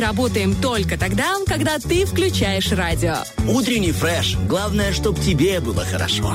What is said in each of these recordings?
работаем только тогда, когда ты включаешь радио. Утренний фреш. Главное, чтобы тебе было хорошо.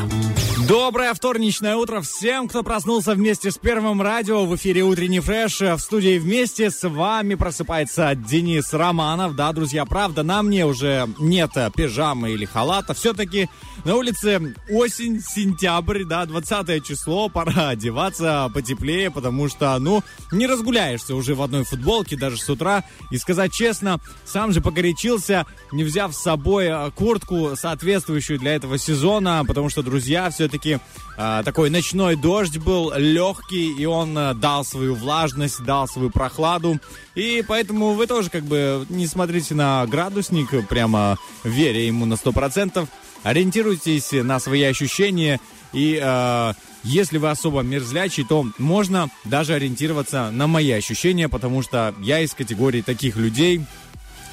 Доброе вторничное утро всем, кто проснулся вместе с Первым радио. В эфире «Утренний фреш». В студии вместе с вами просыпается Денис Романов. Да, друзья, правда, на мне уже нет пижамы или халата. Все-таки на улице осень, сентябрь, да, 20 число. Пора одеваться потеплее, потому что, ну, не разгуляешься уже в одной футболке даже с утра. И сказать честно, сам же погорячился, не взяв с собой а, куртку, соответствующую для этого сезона, потому что, друзья, все-таки э, такой ночной дождь был легкий, и он э, дал свою влажность, дал свою прохладу. И поэтому вы тоже как бы не смотрите на градусник, прямо веря ему на 100%. Ориентируйтесь на свои ощущения и э, если вы особо мерзлячий, то можно даже ориентироваться на мои ощущения, потому что я из категории таких людей,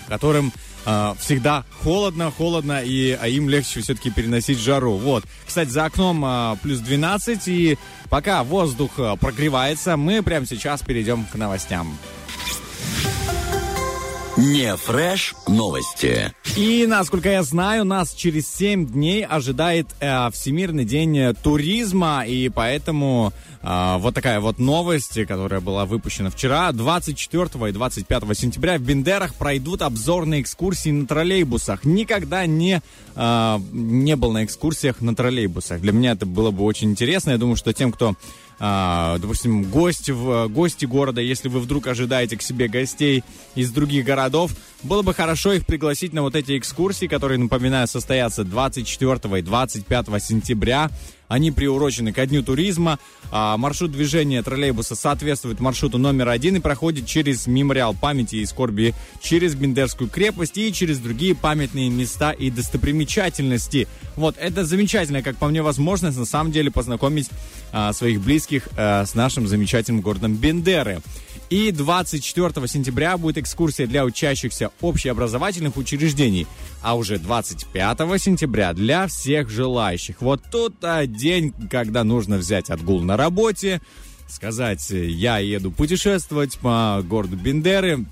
которым э, всегда холодно, холодно, и а им легче все-таки переносить жару. Вот. Кстати, за окном э, плюс 12, и пока воздух прогревается, мы прямо сейчас перейдем к новостям. Не фреш новости. И, насколько я знаю, нас через 7 дней ожидает э, Всемирный день туризма, и поэтому э, вот такая вот новость, которая была выпущена вчера. 24 и 25 сентября в Бендерах пройдут обзорные экскурсии на троллейбусах. Никогда не, э, не был на экскурсиях на троллейбусах. Для меня это было бы очень интересно. Я думаю, что тем, кто а, допустим, гости, в, гости города, если вы вдруг ожидаете к себе гостей из других городов, было бы хорошо их пригласить на вот эти экскурсии, которые, напоминаю, состоятся 24 и 25 сентября. Они приурочены ко Дню туризма. А, маршрут движения троллейбуса соответствует маршруту номер один и проходит через мемориал памяти и скорби, через Бендерскую крепость и через другие памятные места и достопримечательности. Вот, это замечательная, как по мне, возможность на самом деле познакомить а, своих близких а, с нашим замечательным городом Бендеры. И 24 сентября будет экскурсия для учащихся общеобразовательных учреждений. А уже 25 сентября для всех желающих. Вот тут а, день, когда нужно взять отгул на работе, сказать, я еду путешествовать по городу Бендеры,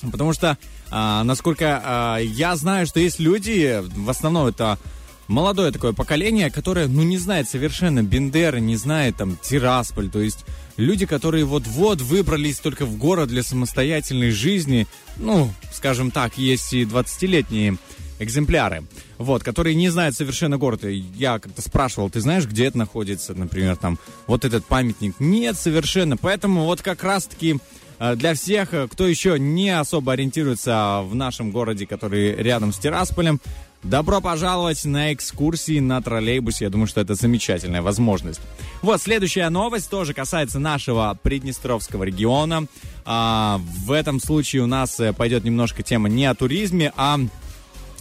потому что, а, насколько а, я знаю, что есть люди, в основном это молодое такое поколение, которое, ну, не знает совершенно Бендеры, не знает там Тирасполь, то есть люди, которые вот-вот выбрались только в город для самостоятельной жизни, ну, скажем так, есть и 20-летние экземпляры, вот, которые не знают совершенно город. Я как-то спрашивал, ты знаешь, где это находится, например, там, вот этот памятник? Нет, совершенно. Поэтому вот как раз-таки э, для всех, э, кто еще не особо ориентируется в нашем городе, который рядом с Тирасполем, Добро пожаловать на экскурсии на троллейбусе. Я думаю, что это замечательная возможность. Вот, следующая новость тоже касается нашего Приднестровского региона. А, в этом случае у нас э, пойдет немножко тема не о туризме, а,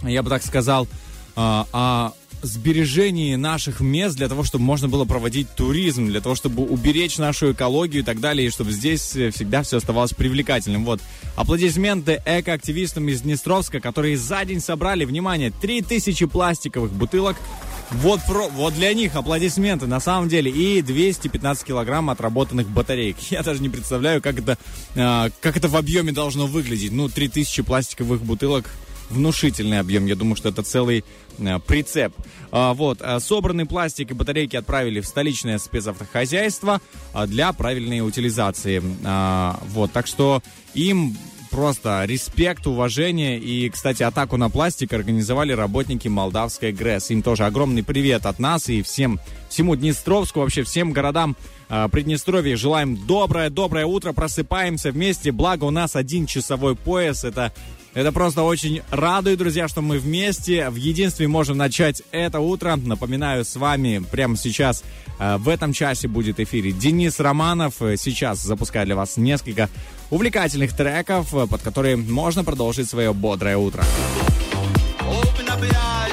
я бы так сказал, а, о сбережении наших мест для того, чтобы можно было проводить туризм, для того, чтобы уберечь нашу экологию и так далее, и чтобы здесь э, всегда все оставалось привлекательным. Вот. Аплодисменты экоактивистам из Днестровска, которые за день собрали, внимание, 3000 пластиковых бутылок вот, про, вот для них аплодисменты на самом деле. И 215 килограмм отработанных батареек. Я даже не представляю, как это, э, как это в объеме должно выглядеть. Ну, 3000 пластиковых бутылок внушительный объем. Я думаю, что это целый прицеп. А, вот, а, собранный пластик и батарейки отправили в столичное спецавтохозяйство а, для правильной утилизации. А, вот, так что им просто респект, уважение. И, кстати, атаку на пластик организовали работники молдавской ГРЭС. Им тоже огромный привет от нас и всем, всему Днестровску, вообще всем городам э, Приднестровья. Желаем доброе-доброе утро, просыпаемся вместе. Благо у нас один часовой пояс. Это это просто очень радует, друзья, что мы вместе в единстве можем начать это утро. Напоминаю, с вами прямо сейчас э, в этом часе будет эфире Денис Романов. Э, сейчас запускаю для вас несколько увлекательных треков, э, под которые можно продолжить свое бодрое утро. Open up your eyes.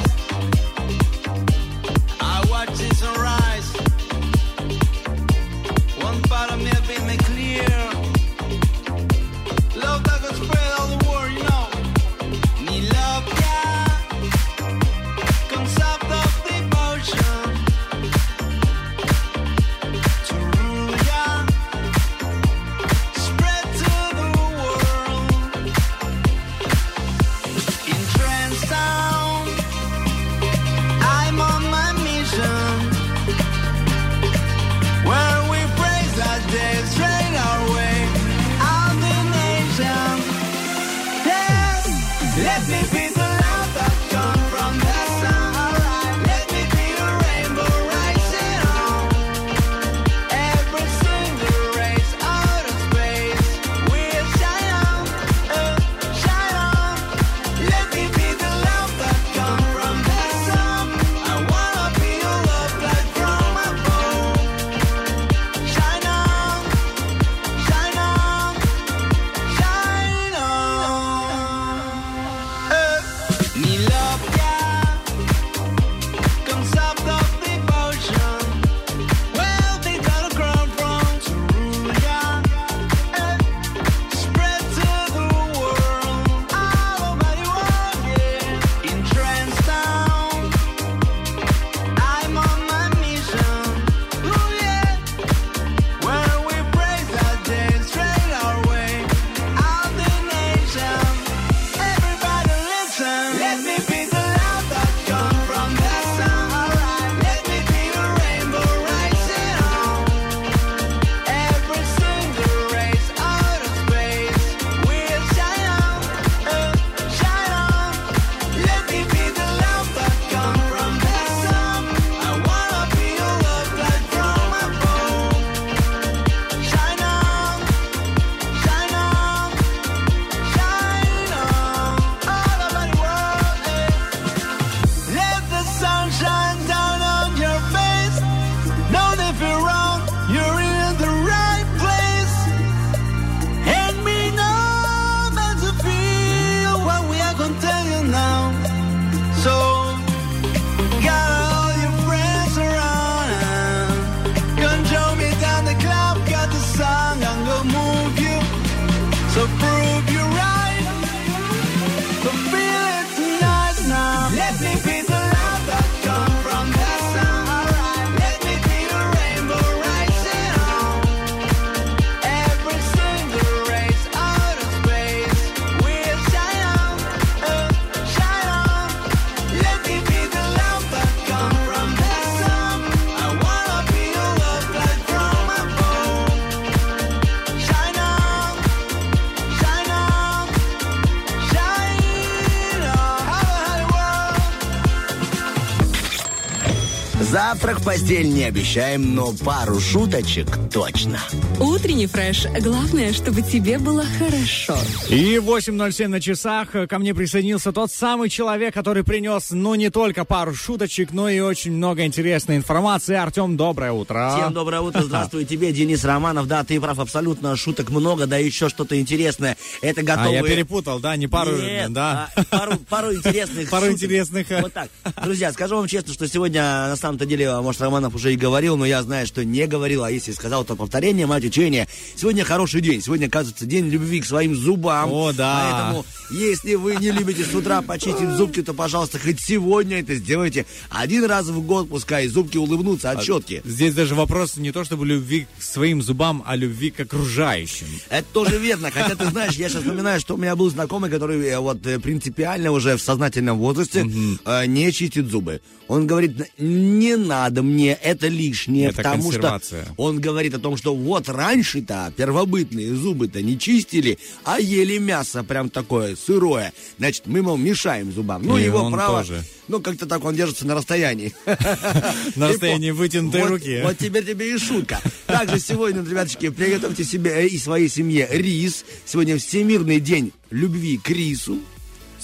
Постель не обещаем, но пару шуточек точно. Утренний фреш. Главное, чтобы тебе было хорошо. И 8.07 на часах ко мне присоединился тот самый человек, который принес, ну, не только пару шуточек, но и очень много интересной информации. Артем, доброе утро. Всем доброе утро. Здравствуй тебе, Денис Романов. Да, ты прав, абсолютно. Шуток много, да еще что-то интересное. Это готовые... А, я перепутал, да, не пару... Нет, да. а, пару, пару интересных Пару шуток. интересных. Вот так. Друзья, скажу вам честно, что сегодня на самом-то деле, может, Романов уже и говорил, но я знаю, что не говорил, а если сказал, то повторение, мать учения. Сегодня хороший день. Сегодня, оказывается, день любви к своим зубам. О, да. Поэтому, если вы не любите с утра почистить зубки, то, пожалуйста, хоть сегодня это сделайте. Один раз в год, пускай зубки улыбнутся от щетки. Здесь даже вопрос не то чтобы любви к своим зубам, а любви к окружающим. Это тоже верно. Хотя, ты знаешь, я сейчас вспоминаю, что у меня был знакомый, который э, вот э, принципиально уже в сознательном возрасте э, не чистит зубы. Он говорит, не надо мне, это лишнее, Это потому что он говорит о том, что вот раньше-то первобытные зубы-то не чистили, а ели мясо прям такое сырое. Значит, мы, мол, мешаем зубам. Ну, И его право. тоже. Ну, как-то так он держится на расстоянии. На расстоянии вытянутой руки. Вот теперь тебе и шутка. Также сегодня, ребяточки, приготовьте себе и своей семье рис. Сегодня Всемирный день любви к рису.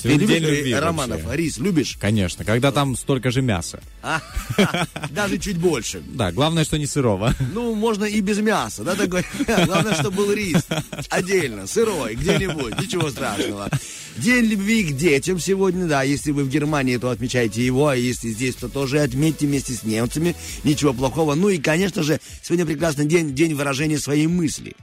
Сегодня день любви Романов, вообще. рис любишь? Конечно, когда там столько же мяса. А? Даже чуть больше. Да, главное, что не сырого. Ну, можно и без мяса, да, такой. Главное, чтобы был рис. Отдельно, сырой, где-нибудь, ничего страшного. День любви к детям сегодня, да, если вы в Германии, то отмечайте его, а если здесь, то тоже отметьте вместе с немцами, ничего плохого. Ну и, конечно же, сегодня прекрасный день, день выражения своей мысли.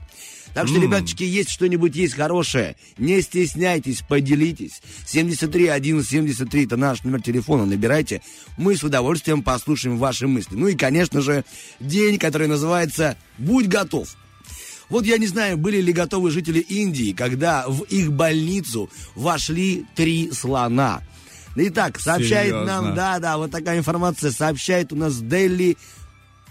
Так что, ребяточки, есть что-нибудь есть хорошее, не стесняйтесь, поделитесь. 73 11 73 это наш номер телефона, набирайте. Мы с удовольствием послушаем ваши мысли. Ну и, конечно же, день, который называется «Будь готов». Вот я не знаю, были ли готовы жители Индии, когда в их больницу вошли три слона. Итак, сообщает Серьезно? нам, да-да, вот такая информация сообщает у нас Daily,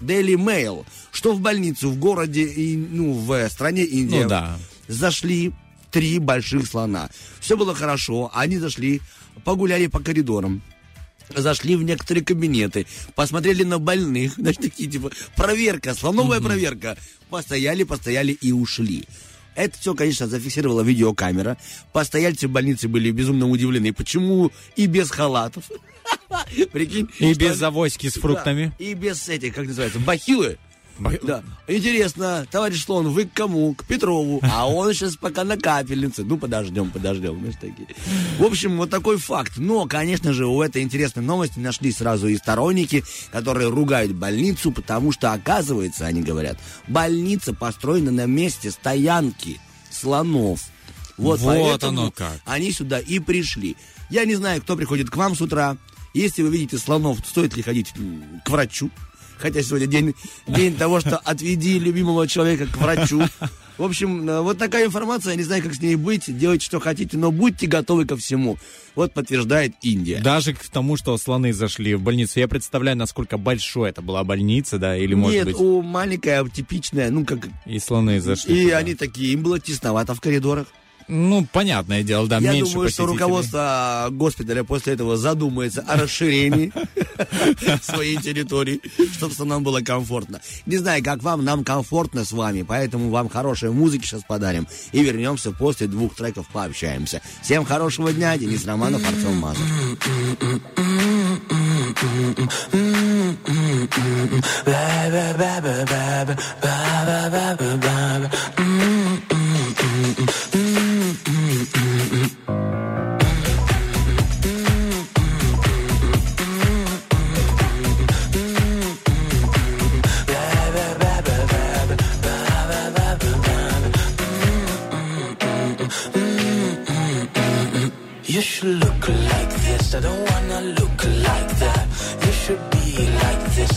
Daily Mail, что в больницу в городе, и, ну, в э, стране Индия Ну да. зашли три больших слона. Все было хорошо, они зашли, погуляли по коридорам зашли в некоторые кабинеты, посмотрели на больных, значит, такие, типа, проверка, слоновая проверка. Постояли, постояли и ушли. Это все, конечно, зафиксировала видеокамера. Постояльцы больницы были безумно удивлены. Почему и без халатов? Прикинь. И без авоськи с фруктами. и без этих, как называется, бахилы. Да. Интересно, товарищ Слон, вы к кому? К Петрову. А он сейчас пока на капельнице. Ну, подождем, подождем. Знаешь, такие. В общем, вот такой факт. Но, конечно же, у этой интересной новости нашли сразу и сторонники, которые ругают больницу, потому что, оказывается, они говорят, больница построена на месте стоянки слонов. Вот, вот оно как. Они сюда и пришли. Я не знаю, кто приходит к вам с утра. Если вы видите слонов, стоит ли ходить к врачу? Хотя сегодня день, день того, что отведи любимого человека к врачу. В общем, э, вот такая информация, я не знаю, как с ней быть, делайте, что хотите, но будьте готовы ко всему. Вот подтверждает Индия. Даже к тому, что слоны зашли в больницу. Я представляю, насколько большой это была больница, да, или может Нет, быть... у маленькая, типичная, ну как... И слоны зашли. И туда. они такие, им было тесновато в коридорах. Ну, понятное дело, да, Я меньше думаю, что руководство госпиталя после этого задумается о расширении своей территории, чтобы нам было комфортно. Не знаю, как вам, нам комфортно с вами, поэтому вам хорошей музыки сейчас подарим. И вернемся после двух треков, пообщаемся. Всем хорошего дня, Денис Романов, Артем Мазур. You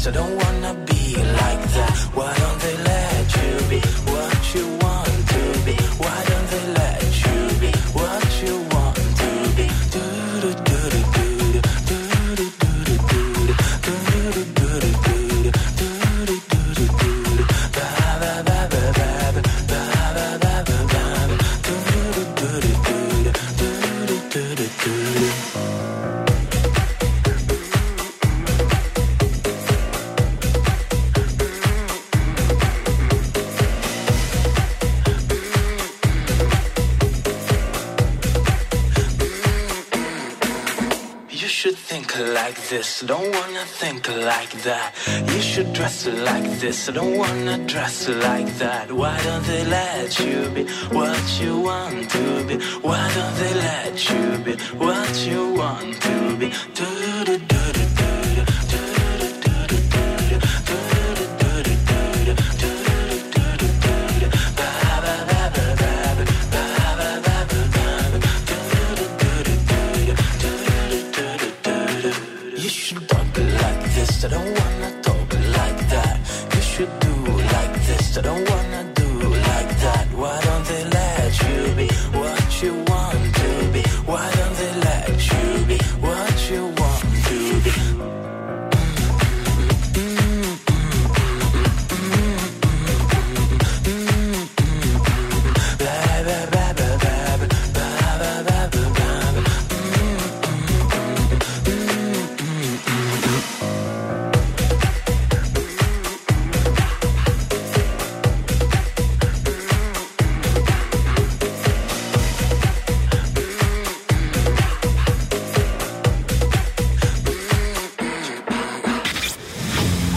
I don't wanna be like that. Why don't they let you be what you want this, don't wanna think like that. You should dress like this, I don't wanna dress like that. Why don't they let you be what you want to be? Why don't they let you be what you want to be? Do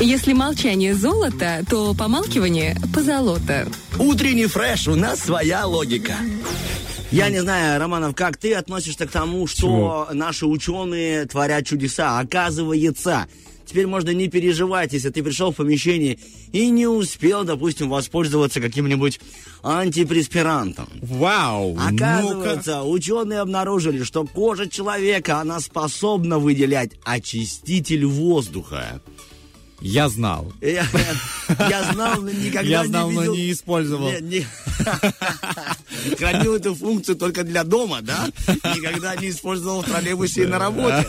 Если молчание золото, то помалкивание позолота. Утренний фреш, у нас своя логика. Я не знаю, Романов, как ты относишься к тому, что наши ученые творят чудеса? Оказывается, теперь можно не переживать, если ты пришел в помещение и не успел, допустим, воспользоваться каким-нибудь антипреспирантом. Вау! Оказывается, ученые обнаружили, что кожа человека, она способна выделять очиститель воздуха. Я знал. Я, я знал, но никогда Я знал, не но видел. не использовал. Не- не- Хранил эту функцию только для дома, да? Никогда не использовал в троллейбусе и на работе.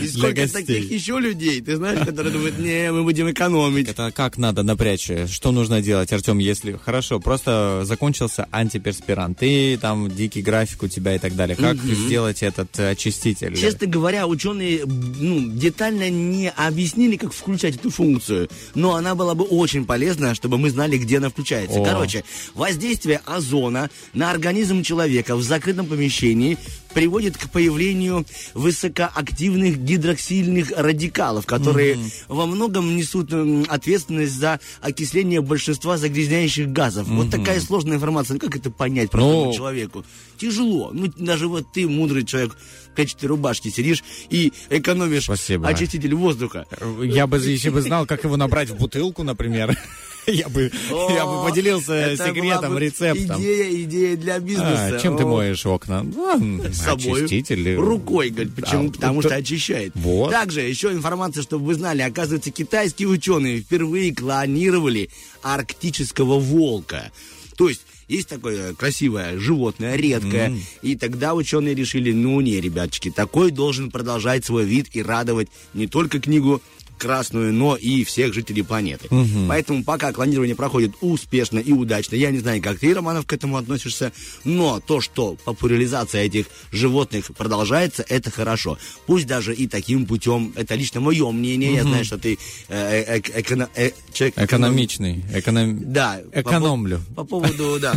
И сколько таких еще людей, ты знаешь, которые думают, не, мы будем экономить. Это как надо напрячь? Что нужно делать, Артем, если... Хорошо, просто закончился антиперспирант, ты там дикий график у тебя и так далее. Как сделать этот очиститель? Честно говоря, ученые ну, детально не объяснили, как включать эту функцию, но она была бы очень полезна, чтобы мы знали, где она включается. О. Короче, воздействие озона на организм человека в закрытом помещении приводит к появлению высокоактивных гидроксильных радикалов, которые во многом несут ответственность за окисление большинства загрязняющих газов. Вот такая сложная информация. Ну, как это понять простому Ну, человеку? Тяжело. Ну, даже вот ты, мудрый человек, качестве рубашки сидишь и экономишь Спасибо. очиститель воздуха. Я бы, если бы знал, как его набрать в бутылку, например, я бы, я бы О, поделился секретом, бы рецептом. Идея, идея для бизнеса. А, чем ты О, моешь окна? Ну, С собой. очиститель. Рукой, говорит, почему? А, Потому это- что очищает. Вот. Также еще информация, чтобы вы знали, оказывается, китайские ученые впервые клонировали арктического волка. То есть есть такое красивое животное, редкое. И тогда ученые решили, ну не, ребяточки, такой должен продолжать свой вид и радовать не только книгу красную, но и всех жителей планеты. Поэтому пока клонирование проходит успешно и удачно, я не знаю, как ты, Романов, к этому относишься, но то, что популяризация этих животных продолжается, это хорошо. Пусть даже и таким путем, это лично мое мнение, я знаю, что ты э, э, эк- эконо- э, человек Экономичный. Эконом... Да. по Экономлю. пов- По, поводу, да.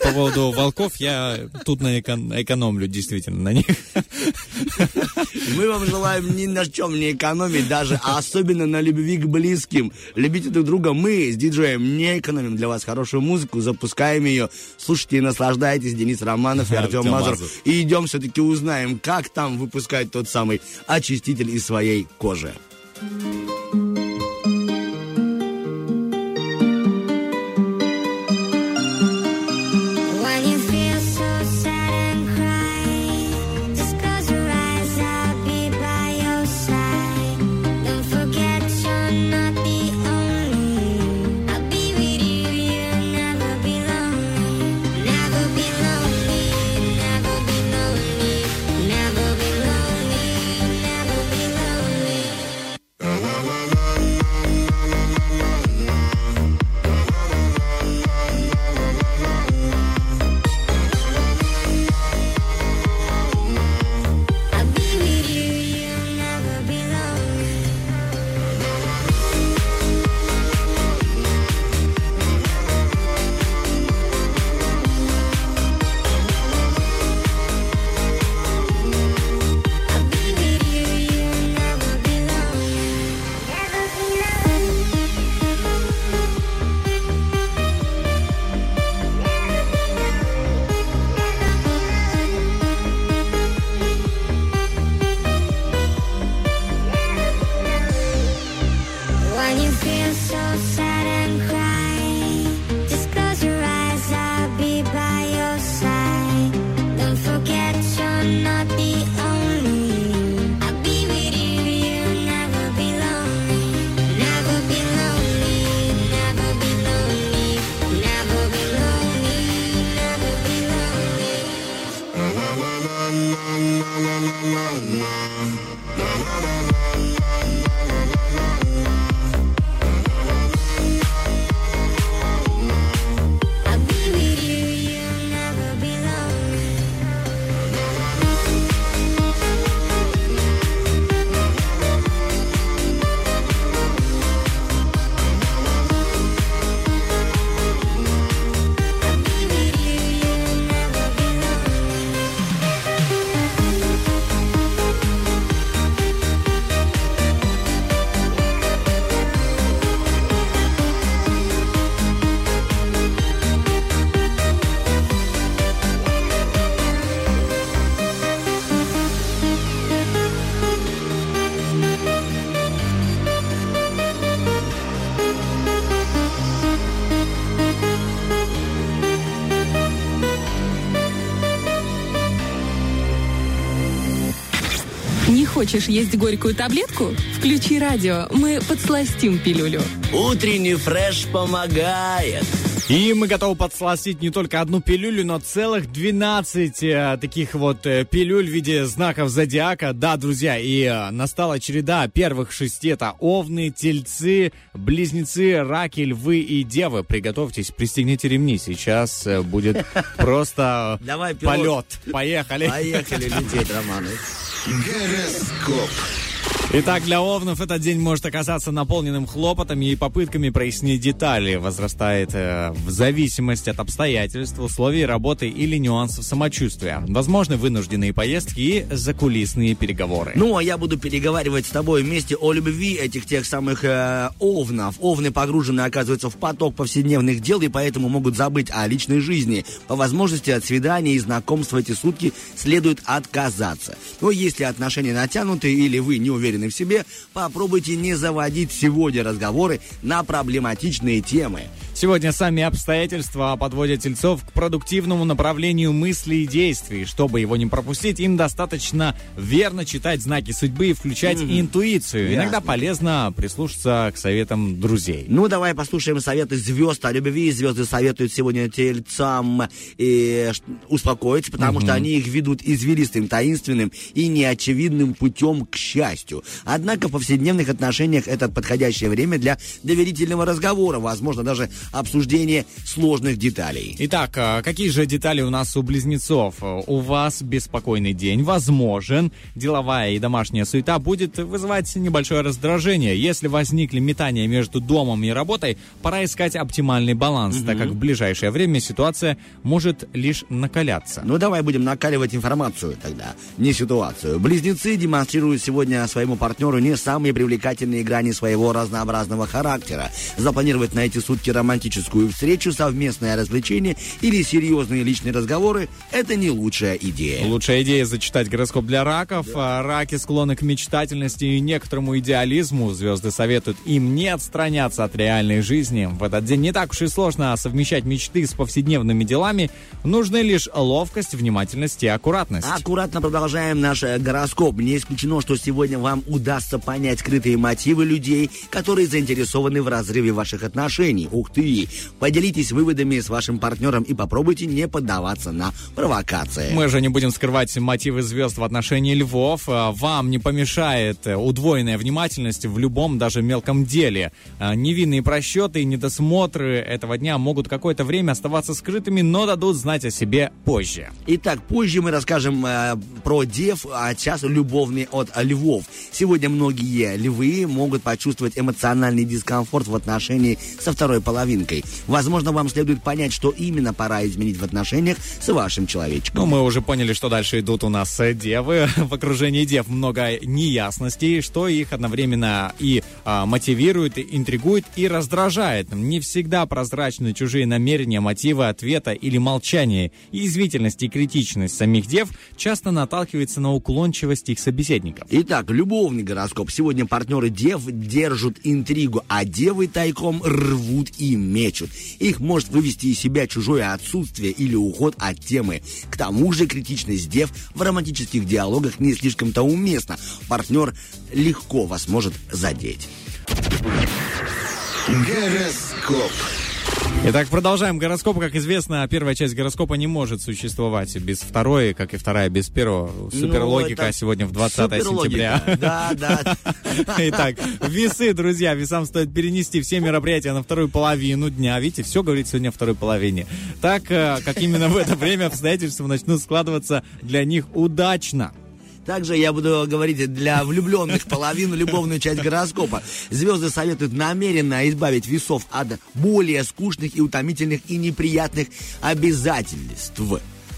По поводу волков я тут на экон- экономлю действительно на них. Мы вам желаем ни на чем не экономить, даже а особенно на любви к близким. Любите друг друга. Мы с диджеем не экономим для вас хорошую музыку, запускаем ее. Слушайте и наслаждайтесь. Денис Романов и Артем Мазур. И идем все-таки узнаем, как там выпускать тот самый очиститель из своей кожи. When хочешь есть горькую таблетку? Включи радио, мы подсластим пилюлю. Утренний фреш помогает. И мы готовы подсластить не только одну пилюлю, но целых 12 э, таких вот э, пилюль в виде знаков зодиака. Да, друзья, и э, настала череда первых шести. Это овны, тельцы, близнецы, раки, львы и девы. Приготовьтесь, пристегните ремни. Сейчас э, будет просто полет. Поехали. Поехали лететь, Роман. Гороскоп. Итак, для овнов этот день может оказаться наполненным хлопотами и попытками прояснить детали. Возрастает э, в зависимости от обстоятельств, условий работы или нюансов самочувствия. Возможны вынужденные поездки и закулисные переговоры. Ну, а я буду переговаривать с тобой вместе о любви этих тех самых э, овнов. Овны погружены, оказывается, в поток повседневных дел и поэтому могут забыть о личной жизни. По возможности от свидания и знакомств в эти сутки следует отказаться. Но если отношения натянуты или вы не уверены в себе, попробуйте не заводить сегодня разговоры на проблематичные темы. Сегодня сами обстоятельства подводят тельцов к продуктивному направлению мыслей и действий. Чтобы его не пропустить, им достаточно верно читать знаки судьбы и включать интуицию. Ясно. Иногда полезно прислушаться к советам друзей. Ну, давай послушаем советы звезд о любви. Звезды советуют сегодня тельцам и успокоиться, потому что они их ведут извилистым, таинственным и неочевидным путем к счастью. Однако в повседневных отношениях это подходящее время для доверительного разговора, возможно, даже обсуждения сложных деталей. Итак, а какие же детали у нас у близнецов? У вас беспокойный день, возможен. Деловая и домашняя суета будет вызывать небольшое раздражение. Если возникли метания между домом и работой, пора искать оптимальный баланс, так как в ближайшее время ситуация может лишь накаляться. Ну, давай будем накаливать информацию тогда, не ситуацию. Близнецы демонстрируют сегодня своему партнеру не самые привлекательные грани своего разнообразного характера. Запланировать на эти сутки романтическую встречу, совместное развлечение или серьезные личные разговоры – это не лучшая идея. Лучшая идея зачитать гороскоп для раков. А Раки склонны к мечтательности и некоторому идеализму. Звезды советуют им не отстраняться от реальной жизни. В этот день не так уж и сложно совмещать мечты с повседневными делами. Нужны лишь ловкость, внимательность и аккуратность. Аккуратно продолжаем наш э, гороскоп. Не исключено, что сегодня вам удастся понять скрытые мотивы людей, которые заинтересованы в разрыве ваших отношений. Ух ты! Поделитесь выводами с вашим партнером и попробуйте не поддаваться на провокации. Мы же не будем скрывать мотивы звезд в отношении львов. А, Вам не помешает удвоенная внимательность в любом, даже мелком деле. А, Невинные просчеты и недосмотры этого дня могут какое-то время оставаться скрытыми, но дадут знать о себе позже. Итак, позже мы расскажем э, про дев, а сейчас любовный от львов. Сегодня многие львы могут почувствовать эмоциональный дискомфорт в отношении со второй половинкой. Возможно, вам следует понять, что именно пора изменить в отношениях с вашим человечком. Ну, мы уже поняли, что дальше идут у нас э, девы. В окружении дев много неясностей, что их одновременно и а, мотивирует, и интригует и раздражает. Не всегда прозрачны чужие намерения, мотивы ответа или молчание. Язвительность и критичность самих дев часто наталкивается на уклончивость их собеседников. Итак, любовный гороскоп. Сегодня партнеры дев держат интригу, а девы тайком рвут и мечут. Их может вывести из себя чужое отсутствие или уход от темы. К тому же критичность дев в романтических диалогах не слишком-то уместна. Партнер легко вас может задеть. Гороскоп. Итак, продолжаем гороскоп. Как известно, первая часть гороскопа не может существовать без второй, как и вторая без первого. Суперлогика Ну, сегодня в 20 суперлогика. сентября. Да, да. Итак, весы, друзья, весам стоит перенести все мероприятия на вторую половину дня. Видите, все говорит сегодня о второй половине. Так, э, как именно в это время обстоятельства начнут складываться для них удачно. Также я буду говорить для влюбленных половину любовную часть гороскопа. Звезды советуют намеренно избавить весов от более скучных и утомительных и неприятных обязательств.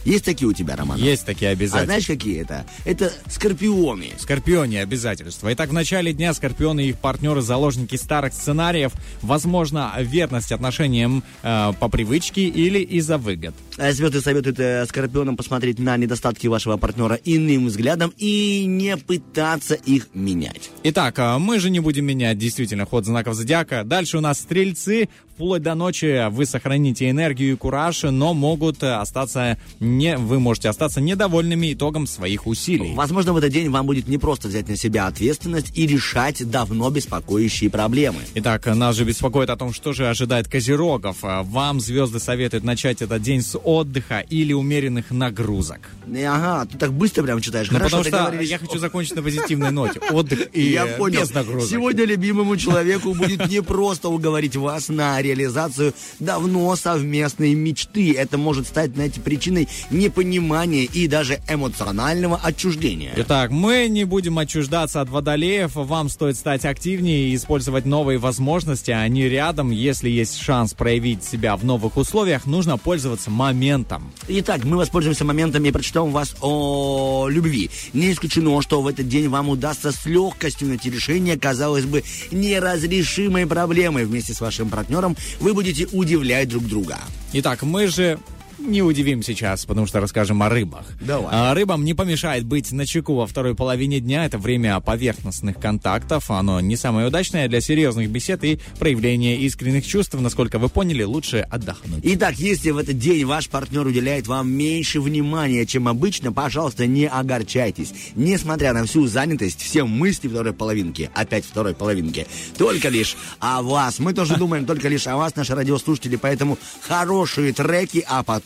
Есть такие у тебя, Роман? Есть такие А обязательства. знаешь, какие это? Это скорпионы. Скорпионе обязательства. Итак, в начале дня Скорпионы и их партнеры заложники старых сценариев. Возможно, верность отношениям э, по привычке или из-за выгод. А Звезды советуют э, скорпионам посмотреть на недостатки вашего партнера иным взглядом и не пытаться их менять. Итак, а мы же не будем менять действительно ход знаков зодиака. Дальше у нас стрельцы. Вплоть до ночи вы сохраните энергию и кураж, но могут э, остаться не, вы можете остаться недовольными итогом своих усилий. Возможно, в этот день вам будет непросто взять на себя ответственность и решать давно беспокоящие проблемы. Итак, нас же беспокоит о том, что же ожидает козерогов. А Вам звезды советуют начать этот день с отдыха или умеренных нагрузок. И, Ага, ты так быстро прям читаешь. Ну, потому что говоришь. я хочу закончить на позитивной ноте. Отдых и Я э, понял. без нагрузок. Сегодня любимому человеку будет непросто уговорить вас на реализацию давно совместной мечты. Это может стать, знаете, причиной непонимания и даже эмоционального отчуждения. Итак, мы не будем отчуждаться от водолеев. Вам стоит стать активнее и использовать новые возможности. Они рядом. Если есть шанс проявить себя в новых условиях, нужно пользоваться моментом. Итак, мы воспользуемся моментом и прочитаем вас о любви. Не исключено, что в этот день вам удастся с легкостью найти решение, казалось бы, неразрешимой проблемы. Вместе с вашим партнером вы будете удивлять друг друга. Итак, мы же не удивим сейчас, потому что расскажем о рыбах. Давай. А, рыбам не помешает быть на чеку во второй половине дня. Это время поверхностных контактов. Оно не самое удачное для серьезных бесед и проявления искренних чувств. Насколько вы поняли, лучше отдохнуть. Итак, если в этот день ваш партнер уделяет вам меньше внимания, чем обычно, пожалуйста, не огорчайтесь. Несмотря на всю занятость, все мысли второй половинки, опять второй половинки, только лишь о вас. Мы тоже думаем только лишь о вас, наши радиослушатели, поэтому хорошие треки, а потом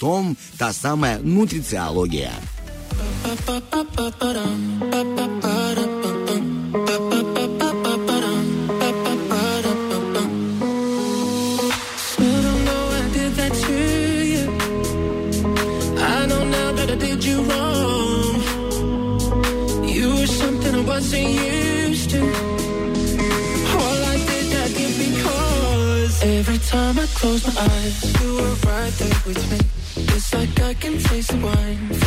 та самая нутрициология. That that wasn't used to. All I did I did because every time I close my eyes, you were right there with me. Wine,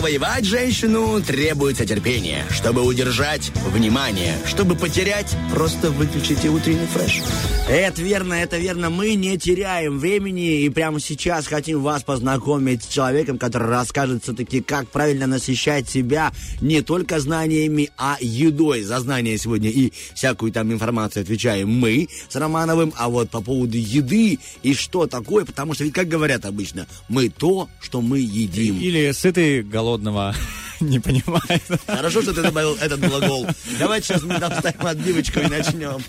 завоевать женщину, требуется терпение. Чтобы удержать – внимание. Чтобы потерять – просто выключите утренний фреш. Это верно, это верно. Мы не теряем времени и прямо сейчас хотим вас познакомить с человеком, который расскажет все-таки, как правильно насыщать себя не только знаниями, а едой. За знания сегодня и всякую там информацию отвечаем мы с Романовым, а вот по поводу еды и что такое, потому что ведь, как говорят обычно, мы то, что мы едим. Или сытый голодного не понимает. Хорошо, что ты добавил этот глагол. Давайте сейчас мы там ставим отбивочку и начнем.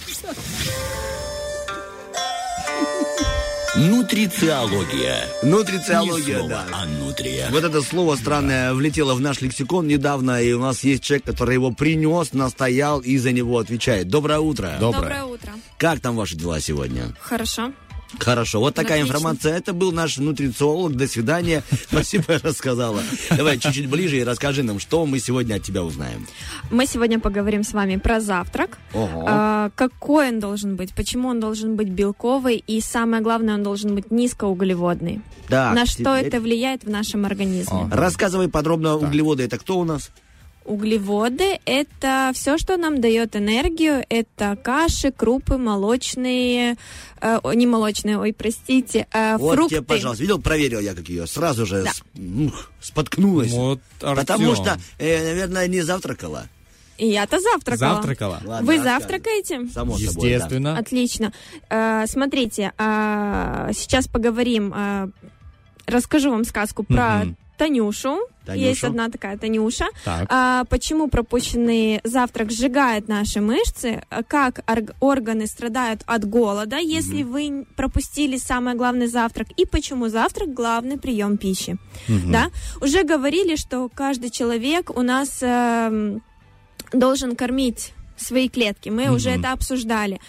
Нутрициология. Нутрициология, да. а нутрия. Вот это слово странное влетело в наш лексикон недавно, и у нас есть человек, который его принес, настоял и за него отвечает. Доброе утро. Доброе. утро. Как там ваши дела сегодня? Хорошо. Хорошо, вот такая Отлично. информация. Это был наш нутрициолог. До свидания. Спасибо, рассказала. Давай чуть-чуть ближе и расскажи нам, что мы сегодня от тебя узнаем. Мы сегодня поговорим с вами про завтрак. Ого. А, какой он должен быть, почему он должен быть белковый и самое главное, он должен быть низкоуглеводный. Так, На что теперь это влияет в нашем организме? Рассказывай подробно углеводы. Это кто у нас? Углеводы – это все, что нам дает энергию. Это каши, крупы, молочные, э, не молочные, ой, простите, э, Вот фрукты. тебе, пожалуйста. Видел, проверил я, как ее. Сразу же Да. с- ух, споткнулась. Вот, Потому что, э, наверное, не завтракала. Я-то завтракала. Завтракала. Ладно, Вы завтракаете? Само собой, да. Естественно. Отлично. Э, смотрите, а, сейчас поговорим, а, расскажу вам сказку про Мгм. Танюшу. Танюшу. Есть одна такая Танюша. Так. А, почему пропущенный завтрак сжигает наши мышцы? А Как орг- органы страдают от голода, если вы н- пропустили самый главный завтрак? И почему завтрак главный прием пищи? Да? Уже говорили, что каждый человек у нас эм, должен кормить свои клетки. Мы уже это обсуждали.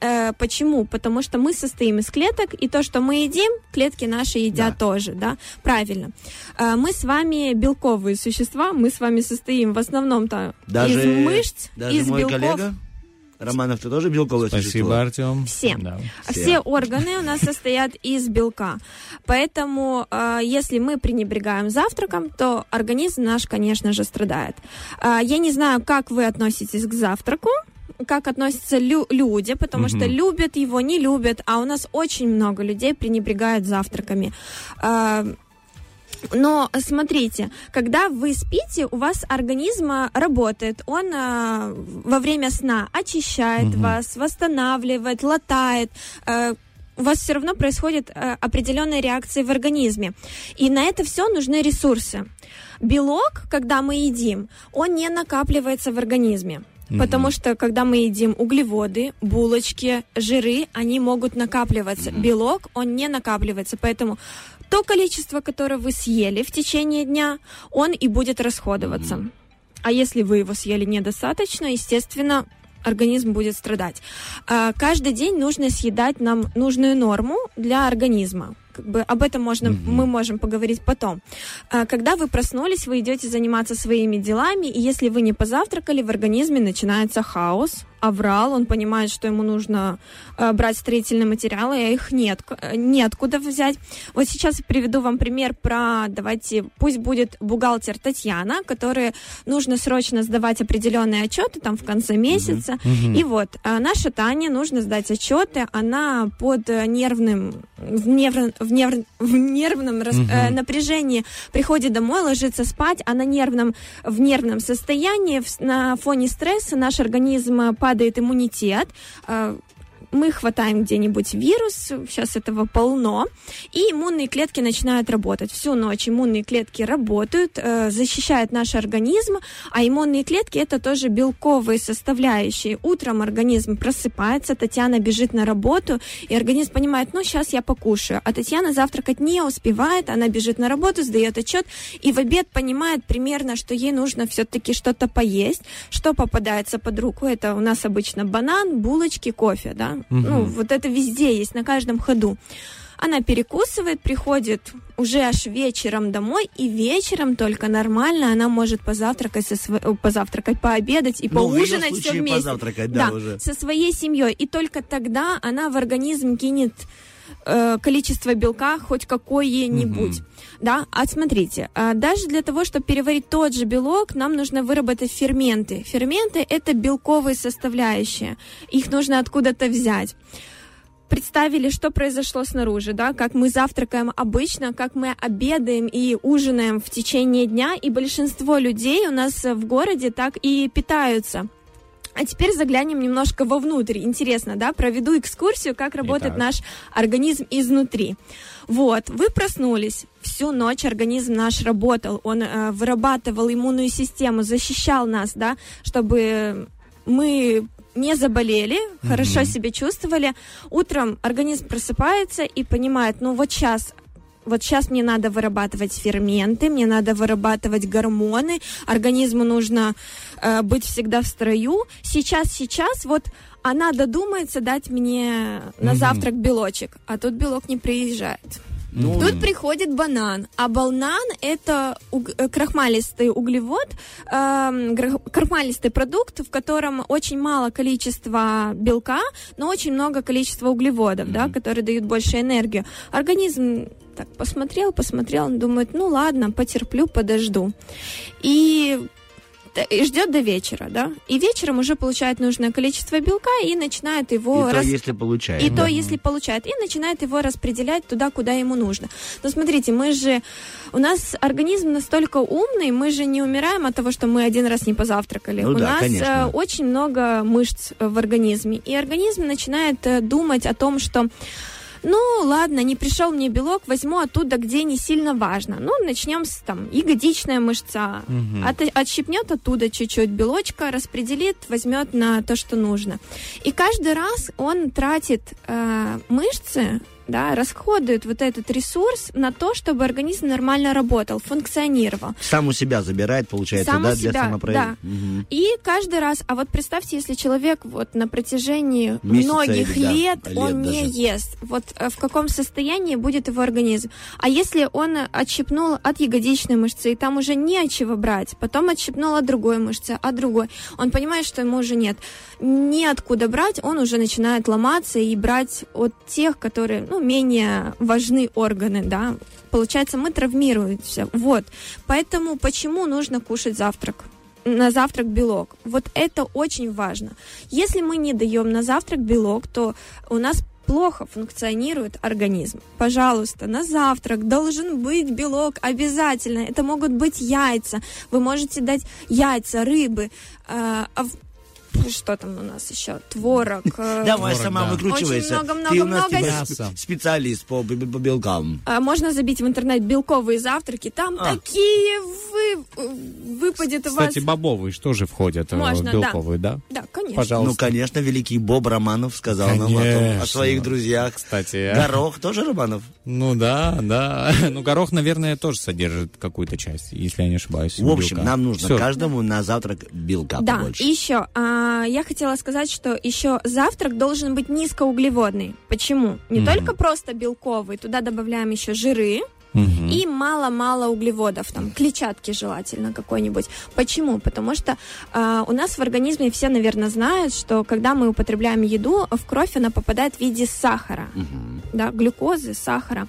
Э, почему? Потому что мы состоим из клеток, и то, что мы едим, клетки наши едят Да. тоже, да? Правильно. Э, мы с вами белковые существа, мы с вами состоим в основном-то из мышц, даже из мой белков. коллега Романов, ты тоже белковое Спасибо, существо? Артем. Все. Да. Все. Все. органы у нас состоят из белка. Поэтому, э, если мы пренебрегаем завтраком, то организм наш, конечно же, страдает. Э, я не знаю, как вы относитесь к завтраку, как относятся лю- люди, потому что любят его, не любят, а у нас очень много людей пренебрегают завтраками. Э, но смотрите, когда вы спите, у вас организм а, работает, он а, во время сна очищает вас, восстанавливает, латает. э, у вас все равно происходят э, определенные реакции в организме. И на это все нужны ресурсы. Белок, когда мы едим, он не накапливается в организме. Потому что, когда мы едим углеводы, булочки, жиры, они могут накапливаться. Белок, он не накапливается. Поэтому то количество, которое вы съели в течение дня, он и будет расходоваться. А если вы его съели недостаточно, естественно, организм будет страдать. А, Каждый день нужно съедать нам нужную норму для организма. Как бы об этом можно, мы можем поговорить потом. А, Когда вы проснулись, вы идете заниматься своими делами, и если вы не позавтракали, в организме начинается хаос, аврал, он понимает, что ему нужно э, брать строительные материалы, а их нет, э, неоткуда взять. Вот сейчас я приведу вам пример про, давайте, пусть будет бухгалтер Татьяна, которой нужно срочно сдавать определенные отчеты там в конце месяца. И вот, э, наша Таня нужно сдать отчеты, она под э, нервным, в, нерв- в, нерв- в нервном рас- э, напряжении приходит домой, ложится спать, а на нервном, в нервном состоянии, в на фоне стресса наш организм э, падает иммунитет, э, мы хватаем где-нибудь вирус, сейчас этого полно, и иммунные клетки начинают работать. Всю ночь иммунные клетки работают, э, защищают наш организм, а иммунные клетки это тоже белковые составляющие. Утром организм просыпается, Татьяна бежит на работу, и организм понимает, ну сейчас я покушаю. А Татьяна завтракать не успевает, она бежит на работу, сдает отчет, и в обед понимает примерно, что ей нужно все-таки что-то поесть. Что попадается под руку? Это у нас обычно банан, булочки, кофе, да? Ну, вот это везде есть, на каждом ходу. Она перекусывает, приходит уже аж вечером домой, и вечером только нормально она может позавтракать, со сво- э, позавтракать, пообедать и Ну, поужинать все вместе. позавтракать, да, уже. со своей семьей. И только тогда она в организм кинет э, количество белка хоть какое-нибудь. Да, а смотрите, а, даже для того, чтобы переварить тот же белок, нам нужно выработать ферменты. Ферменты это белковые составляющие. Их нужно откуда-то взять представили, что произошло снаружи, да, как мы завтракаем обычно, как мы обедаем и ужинаем в течение дня, и большинство людей у нас в городе так и питаются. А теперь заглянем немножко вовнутрь. Интересно, да? Проведу экскурсию, как работает Итак. наш организм изнутри. Вот, вы проснулись, всю ночь организм наш работал, он э, вырабатывал иммунную систему, защищал нас, да, чтобы мы не заболели, хорошо себя чувствовали. Утром организм просыпается и понимает, ну вот сейчас вот сейчас мне надо вырабатывать ферменты, мне надо вырабатывать гормоны, организму нужно э, быть всегда в строю. Сейчас, сейчас, вот она додумается дать мне на Мгм. завтрак белочек, а тут белок не приезжает. Ну, Тут приходит банан, а банан это уг- э, крахмалистый углевод, эм, крахмалистый продукт, в котором очень мало количества белка, но очень много количества углеводов, да, которые дают больше энергию. Организм так посмотрел, посмотрел, он думает, ну ладно, потерплю, подожду. И т- и ждет до вечера, да, и вечером уже получает нужное количество белка и начинает его и то, рас- если получается. и то, если получает, и начинает его распределять туда, куда ему нужно. Но смотрите, мы же, у нас организм настолько умный, мы же не умираем от того, что мы один раз не позавтракали. Ну у да, нас конечно. э, очень много мышц э, в организме, и организм начинает э, думать о том, что ну, ладно, не пришел мне белок, возьму оттуда, где не сильно важно. Ну, начнем с там ягодичная мышца. От- отщипнет оттуда чуть-чуть белочка, распределит, возьмет на то, что нужно. И каждый раз он тратит э, мышцы, да, расходует вот этот ресурс на то, чтобы организм нормально работал, функционировал. Сам у себя забирает, получается, Сам да, для себя, самопроявления. да. Мгм. И каждый раз, а вот представьте, если человек вот на протяжении Месяца многих или, да, лет, лет он не даже. ест, вот э, в каком состоянии будет его организм. А если он отщипнул от ягодичной мышцы, и там уже не от чего брать, потом отщипнул от другой мышцы, от другой, он понимает, что ему уже нет неоткуда брать, он уже начинает ломаться и брать от тех, которые, ну, менее важны органы, да. Получается, мы травмируемся. Вот. Поэтому почему нужно кушать завтрак? на завтрак белок. Вот это очень важно. Если мы не даем на завтрак белок, то у нас плохо функционирует организм. Пожалуйста, на завтрак должен быть белок обязательно. Это могут быть яйца. Вы можете дать яйца, рыбы, э, а что там у нас еще? Творог. э, Давай, сама да. выкручивайся. Очень много, Ты у много, нас много. теперь Мясо. сп- специалист по, белкам. А, Можно забить в интернет белковые завтраки. Там А. такие вы, выпадет у вас. Кстати, бобовые что же входят э, да. белковые, да? Да, конечно. Пожалуйста. Ну, конечно, великий Боб Романов сказал нам о, своих друзьях. Кстати, Горох тоже Романов? ну да, да. Ну, горох, наверное, тоже содержит какую-то часть, если я не ошибаюсь. В общем, нам нужно каждому на завтрак белка Да, побольше. и еще, а, я хотела сказать, что еще завтрак должен быть низкоуглеводный. Почему? Не Мгм. только просто белковый, туда добавляем еще жиры Мгм. и мало-мало углеводов, там, клетчатки желательно какой-нибудь. Почему? Потому что а, у нас в организме все, наверное, знают, что когда мы употребляем еду, в кровь она попадает в виде сахара, Мгм. да, глюкозы, сахара.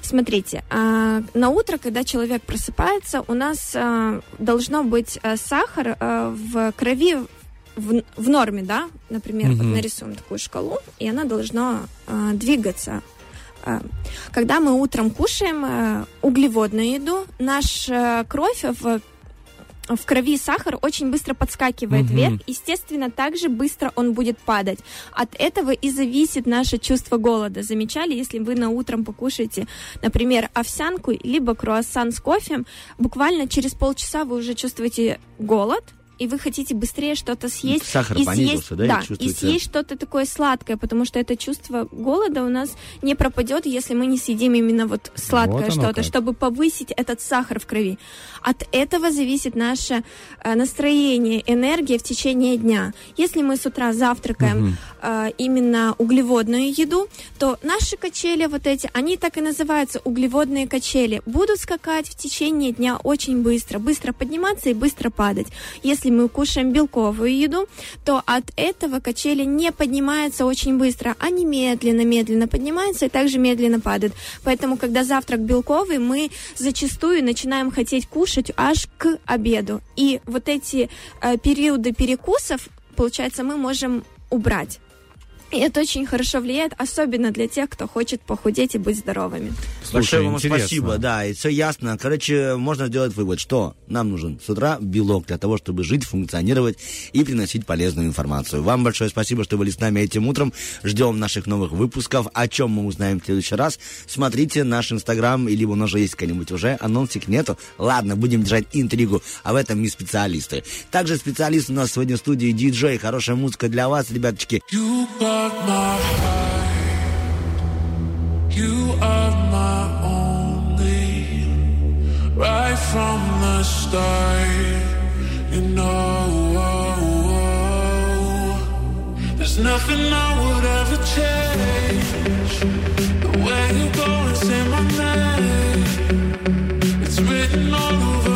Смотрите, а, на утро, когда человек просыпается, у нас а, должно быть а, сахар а, в крови в, в норме, да, например, вот Мгм. нарисуем такую шкалу, и она должна а, двигаться. А, Когда мы утром кушаем а, углеводную еду, наша кровь в в крови сахар очень быстро подскакивает Мгм. вверх, естественно, также быстро он будет падать. От этого и зависит наше чувство голода. Замечали, если вы на утром покушаете, например, овсянку, либо круассан с кофе, буквально через полчаса вы уже чувствуете голод, и вы хотите быстрее что-то съесть. Сахар и понизился, да, и да, и съесть что-то такое сладкое, потому что это чувство голода у нас не пропадет, если мы не съедим именно вот сладкое Вот что-то, чтобы повысить этот сахар в крови. От этого зависит наше э, настроение, энергия в течение дня. Если мы с утра завтракаем э, именно углеводную еду, то наши качели вот эти, они так и называются углеводные качели, будут скакать в течение дня очень быстро, быстро подниматься и быстро падать. Если если мы кушаем белковую еду, то от этого качели не поднимаются очень быстро, они медленно-медленно поднимаются и также медленно падают. Поэтому, когда завтрак белковый, мы зачастую начинаем хотеть кушать аж к обеду. И вот эти э, периоды перекусов, получается, мы можем убрать. И это очень хорошо влияет, особенно для тех, кто хочет похудеть и быть здоровыми. Большое вам интересно. спасибо, да, и все ясно. Короче, можно сделать вывод, что нам нужен с утра белок для того, чтобы жить, функционировать и приносить полезную информацию. Вам большое спасибо, что были с нами этим утром. Ждем наших новых выпусков. О чем мы узнаем в следующий раз. Смотрите наш инстаграм, или у нас же есть какой-нибудь уже, анонсик нету. Ладно, будем держать интригу, а в этом мы специалисты. Также специалист у нас сегодня в студии диджей. Хорошая музыка для вас, ребяточки. You my. You are my only. Right from the start. You know. There's nothing I would ever change. The way you go and say my name. It's written all over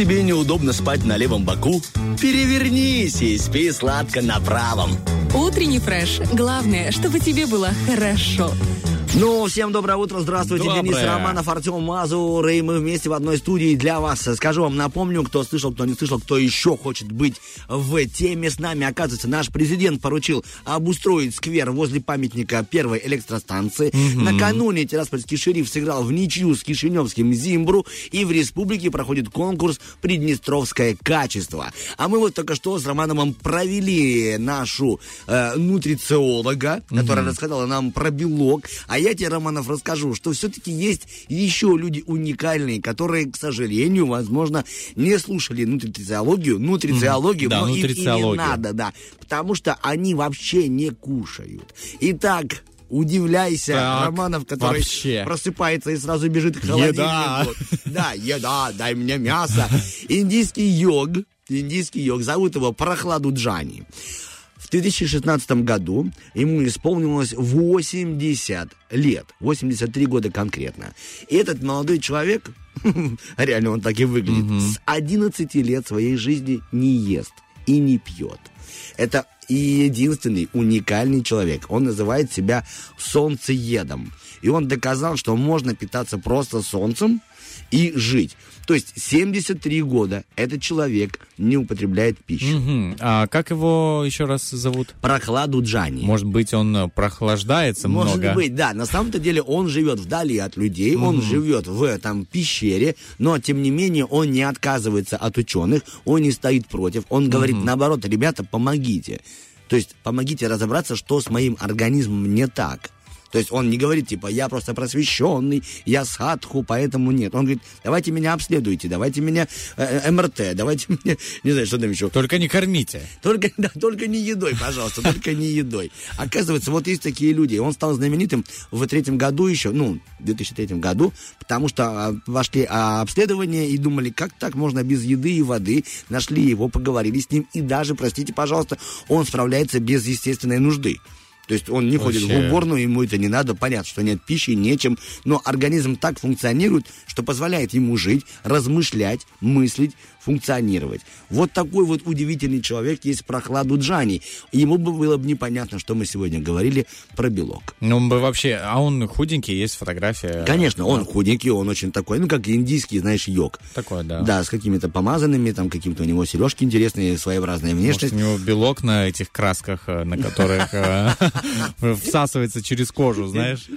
тебе неудобно спать на левом боку, перевернись и спи сладко на правом. Утренний фреш. Главное, чтобы тебе было хорошо. Ну, всем доброе утро, здравствуйте, Доброе. Денис Романов, Артем Мазур, и мы вместе в одной студии для вас. Скажу вам, напомню, кто слышал, кто не слышал, кто еще хочет быть в теме с нами. Оказывается, наш президент поручил обустроить сквер возле памятника первой электростанции. Накануне Тираспольский шериф сыграл в ничью с Кишиневским Зимбру, и в республике проходит конкурс «Приднестровское качество». А мы вот только что с Романовым провели нашу э, нутрициолога, которая рассказала нам про белок. А я тебе, Романов, расскажу, что все-таки есть еще люди уникальные, которые, к сожалению, возможно, не слушали нутрициологию, нутрициологию, Да, но им и не нутрициологию. надо, да, потому что они вообще не кушают. Итак, удивляйся, Так, Романов, который вообще. просыпается и сразу бежит к холодильнику. Еда. Да, еда, дай мне мясо. Индийский йог, индийский йог, зовут его Прохладу Джани. В 2016 году ему исполнилось 80 лет, 83 года конкретно. И этот молодой человек, реально он так и выглядит, с 11 лет своей жизни не ест и не пьет. Это и единственный уникальный человек. Он называет себя солнцеедом. И он доказал, что можно питаться просто солнцем и жить. То есть 73 года этот человек не употребляет пищу. Мгм. А как его еще раз зовут? Прохладу Джани. Может быть, он э, прохлаждается Может много? быть, да. На самом-то деле он живет вдали от людей, он живет в там пещере, но тем не менее он не отказывается от ученых, он не стоит против, он говорит наоборот, ребята, помогите. То есть помогите разобраться, что с моим организмом не так. То есть он не говорит, типа, я просто просвещенный, я садху, поэтому нет. Он говорит, давайте меня обследуйте, давайте меня э, э, МРТ, давайте меня, не знаю, что там еще. Только не кормите. Только, да, только не едой, пожалуйста, только не едой. Оказывается, вот есть такие люди. Он стал знаменитым в третьем году еще, ну, в 2003 году, потому что а, пошли а, обследования и думали, как так можно без еды и воды. Нашли его, поговорили с ним, и даже, простите, пожалуйста, он справляется без естественной нужды. То есть он не ходит в Вообще. уборную, ему это не надо, понятно, что нет пищи, нечем, но организм так функционирует, что позволяет ему жить, размышлять, мыслить, функционировать. Вот такой вот удивительный человек есть Прохладу Джани. Ему бы было бы непонятно, что мы сегодня говорили про белок. Ну, он бы вообще... А он худенький, есть фотография. Конечно, он худенький, он очень такой, ну, как индийский, знаешь, йог. Такой, да. Да, с какими-то помазанными, там, каким-то у него сережки интересные, своеобразная Может, внешность. у него белок на этих красках, э, на которых э, всасывается через кожу, знаешь?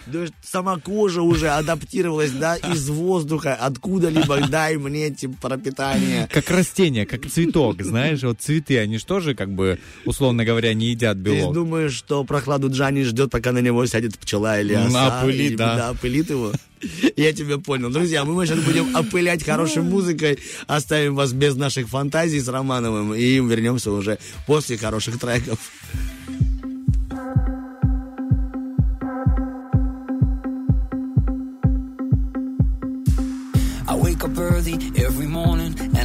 Сама кожа уже адаптировалась, да, из воздуха, откуда-либо дай мне типа пропитание. Как растение, как цветок, знаешь? Вот цветы, они же тоже, как бы, условно говоря, не едят Ты белок. думаешь, что прохладу Джани ждет, пока на него сядет пчела или оса? опылит, и, да. опылит его. Я тебя понял. Друзья, мы сейчас будем опылять хорошей музыкой, оставим вас без наших фантазий с Романовым и вернемся уже после хороших треков. I wake up early every morning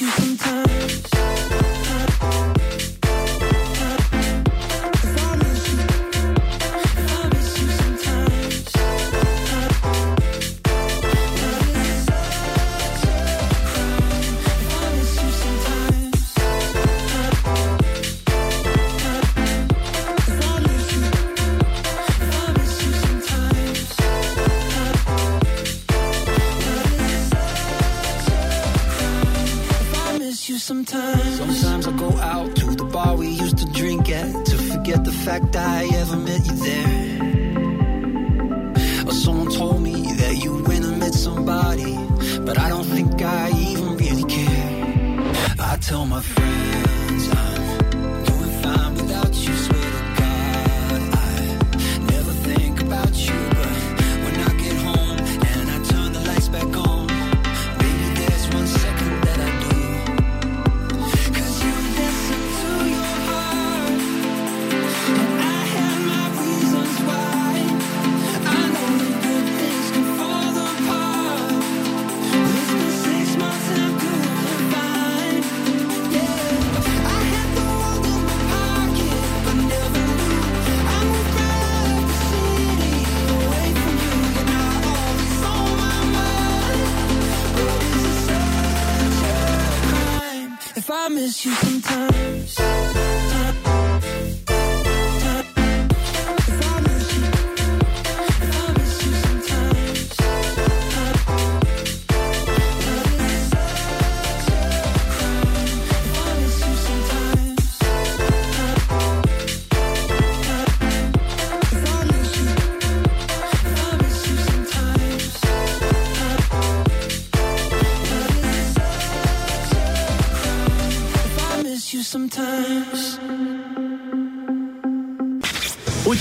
you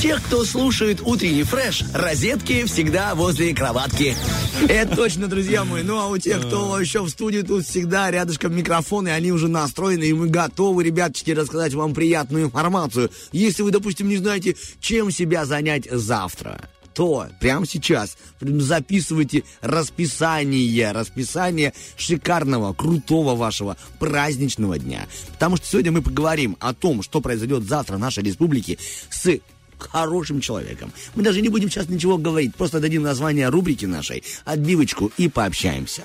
тех, кто слушает утренний фреш, розетки всегда возле кроватки. Это точно, друзья мои. Ну, а у тех, кто еще в студии, тут всегда рядышком микрофоны, они уже настроены, и мы готовы, ребяточки, рассказать вам приятную информацию. Если вы, допустим, не знаете, чем себя занять завтра, то прямо сейчас записывайте расписание, расписание шикарного, крутого вашего праздничного дня. Потому что сегодня мы поговорим о том, что произойдет завтра в нашей республике с хорошим человеком. Мы даже не будем сейчас ничего говорить, просто дадим название рубрики нашей, отбивочку и пообщаемся.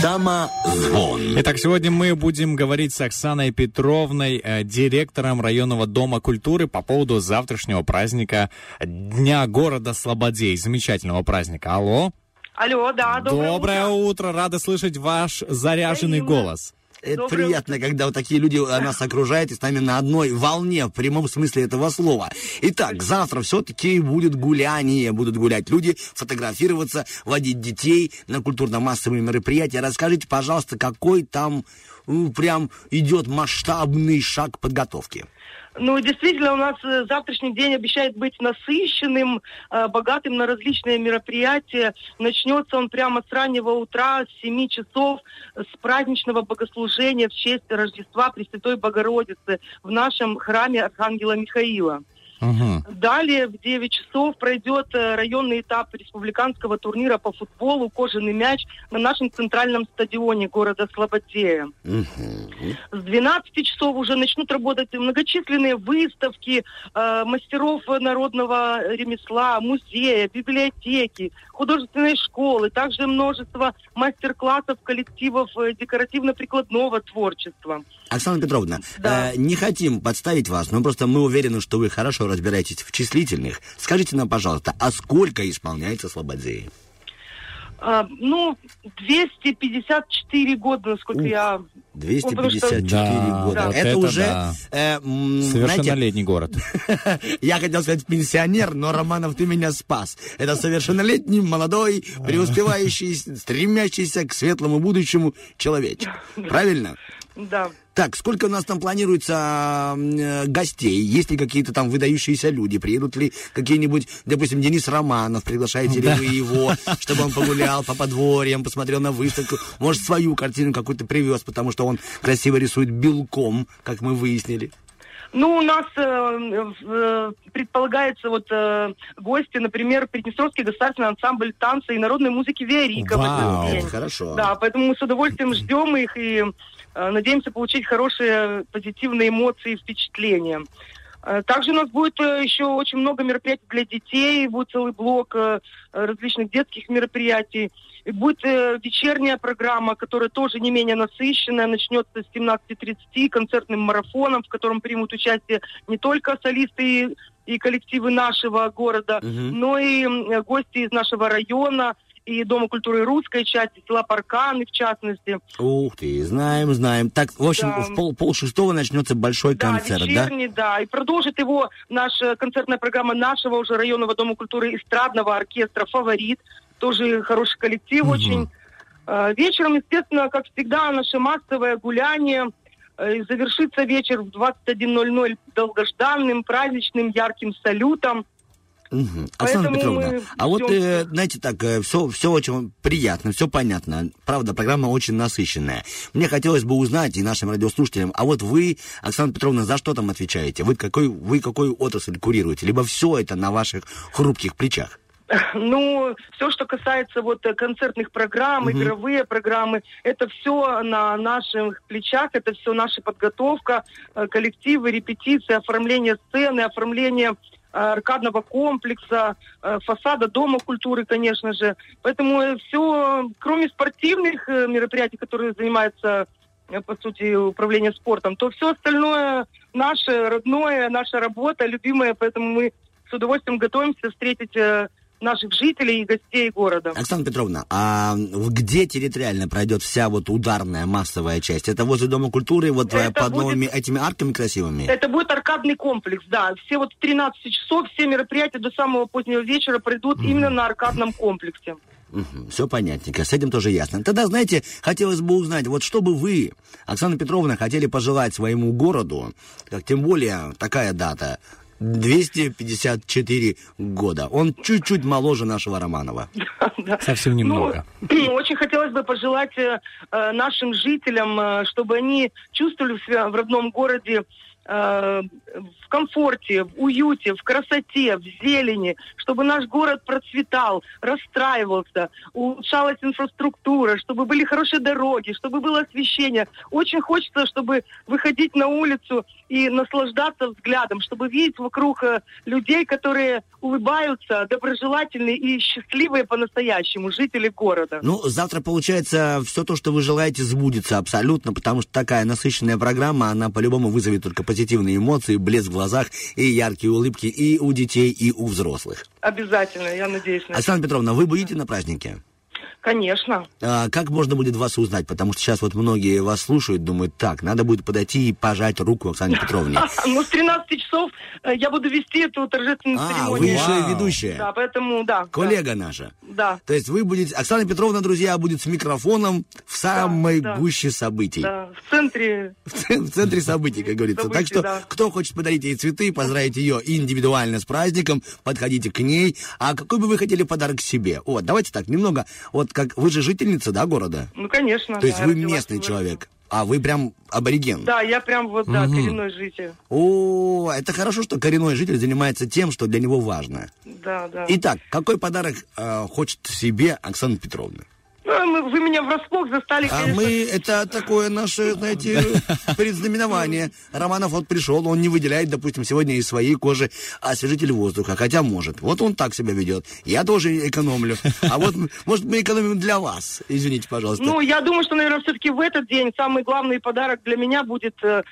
Самозвон. Итак, сегодня мы будем говорить с Оксаной Петровной, э, директором районного дома культуры по поводу завтрашнего праздника Дня города Слободей. Замечательного праздника. Алло. Алло, да, доброе, Доброе утро. утро. Рада слышать ваш заряженный Взаимно. голос. Это Доброе приятно, когда вот такие люди нас окружают и с нами на одной волне, в прямом смысле этого слова. Итак, завтра все-таки будет гуляние, будут гулять люди, фотографироваться, водить детей на культурно-массовые мероприятия. Расскажите, пожалуйста, какой там ну, прям идет масштабный шаг подготовки? Ну, действительно, у нас э, завтрашний день обещает быть насыщенным, э, богатым на различные мероприятия. Начнется он прямо с раннего утра, с 7 часов, с праздничного богослужения в честь Рождества Пресвятой Богородицы в нашем храме Архангела Михаила. Мгм. Далее в 9 часов пройдет э, районный этап республиканского турнира по футболу «Кожаный мяч» на нашем центральном стадионе города Слободея. С 12 часов уже начнут работать многочисленные выставки э, мастеров народного ремесла, музея, библиотеки, художественной школы, также множество мастер-классов коллективов э, декоративно-прикладного творчества. Оксана Петровна, Да. э, не хотим подставить вас, но просто мы уверены, что вы хорошо разбираетесь в числительных. Скажите нам, пожалуйста, а сколько исполняется Слободеи? А, ну, 254 года, насколько я... Ну, потому что- 254 Да, года. вот это, это уже, да. э, м, знаете, Совершеннолетний город. я хотел сказать пенсионер, но, Романов, ты меня спас. Это совершеннолетний, молодой, преуспевающий, стремящийся к светлому будущему человечек. Правильно? Да. Так, сколько у нас там планируется э, гостей? Есть ли какие-то там выдающиеся люди? Приедут ли какие-нибудь, допустим, Денис Романов? Приглашаете ли вы его, чтобы он погулял по подворьям, посмотрел на выставку? Может, свою картину какую-то привез, потому что он красиво рисует белком, как мы выяснили. Ну, у нас э, э, предполагается вот э, гости, например, Приднестровский государственный ансамбль танца и народной музыки Виарика. Вау. Это хорошо. Да, поэтому мы с удовольствием ждем их и надеемся получить хорошие позитивные эмоции и впечатления. Э, Также у нас будет э, еще очень много мероприятий для детей, будет целый блок э, э, различных детских мероприятий. И будет э, вечерняя программа, которая тоже не менее насыщенная, начнется с 17.30 концертным марафоном, в котором примут участие не только солисты и, и коллективы нашего города, Мгм. но и гости из нашего района, и Дома культуры русской части, села Парканы в частности. Ух ты, знаем, знаем. Так, в общем, Да. в пол, пол шестого начнется большой концерт, да, да? вечерний, да? И продолжит его наша концертная программа нашего уже районного Дома культуры эстрадного оркестра «Фаворит». Тоже хороший коллектив Мгм. очень. Э, Вечером, естественно, как всегда, наше массовое гуляние. Э, Завершится вечер в 21.00 долгожданным, праздничным, ярким салютом. Мгм. Оксана Петровна, мы а вот, э, знаете, так, все, все очень приятно, все понятно. Правда, программа очень насыщенная. Мне хотелось бы узнать и нашим радиослушателям, а вот вы, Оксана Петровна, за что там отвечаете? Вы какой, вы какую отрасль курируете? Либо все это на ваших хрупких плечах? Ну, все, что касается вот э, концертных программ, Мгм. игровые программы, это все на наших плечах, это все наша подготовка, э, коллективы, репетиции, оформление сцены, оформление аркадного комплекса, э, фасада Дома культуры, конечно же. Поэтому все, кроме спортивных э, мероприятий, которые занимаются, э, по сути, управление спортом, то все остальное наше, родное, наша работа, любимая. Поэтому мы с удовольствием готовимся встретить э, наших жителей и гостей города. Оксана Петровна, а где территориально пройдет вся вот ударная массовая часть? Это возле Дома культуры, вот э, Это под будет- новыми этими арками красивыми? Это будет аркадный комплекс, да. Все вот в 13 часов, все мероприятия до самого позднего вечера пройдут именно на аркадном комплексе. Все понятненько, с этим тоже ясно. Тогда, знаете, хотелось бы узнать, вот что бы вы, Оксана Петровна, хотели пожелать своему городу, как тем более такая дата, 254 года. Он чуть-чуть моложе нашего Романова. Совсем немного. Ну, очень хотелось бы пожелать э, э, нашим жителям, э, чтобы они чувствовали себя в родном городе в комфорте, в уюте, в красоте, в зелени, чтобы наш город процветал, расстраивался, улучшалась инфраструктура, чтобы были хорошие дороги, чтобы было освещение. Очень хочется, чтобы выходить на улицу и наслаждаться взглядом, чтобы видеть вокруг э, людей, которые улыбаются, доброжелательные и счастливые по-настоящему, жители города. Ну, завтра, получается, все то, что вы желаете, сбудется абсолютно, потому что такая насыщенная программа, она по-любому вызовет только позитивные эмоции, блеск в глазах и яркие улыбки и у детей, и у взрослых. Обязательно, я надеюсь на. Оксана Петровна, вы будете на празднике? Конечно. А, как можно будет вас узнать? Потому что сейчас вот многие вас слушают, думают, так, надо будет подойти и пожать руку Оксане Петровне. Ну, с 13 часов э, я буду вести эту торжественную А, церемонию. вы еще ведущая. Да, поэтому, да. Коллега наша. Да, То есть вы будете... Оксана Петровна, друзья, будет с микрофоном в самой гуще событий. да. В центре В центре событий, как говорится. Так что, кто хочет подарить ей цветы, поздравить ее индивидуально с праздником, подходите к ней. А какой бы вы хотели подарок себе? Вот, давайте так, немного. Вот как вы же жительница, да, города? Ну, конечно. То есть да, вы местный человек, а вы прям абориген. Да, я прям вот, да, коренной житель. О, это хорошо, что коренной житель занимается тем, что для него важно. Да, да. Итак, какой подарок э, хочет себе Оксана Петровна? Мы- вы меня врасплох застали, А конечно. мы, это такое наше, знаете, предзнаменование. Романов вот пришел, он не выделяет, допустим, сегодня из своей кожи освежитель воздуха, хотя может. Вот он так себя ведет. Я тоже экономлю. А вот, может, мы экономим для вас. Извините, пожалуйста. Ну, я думаю, что, наверное, все-таки в этот день самый главный подарок для меня будет, э,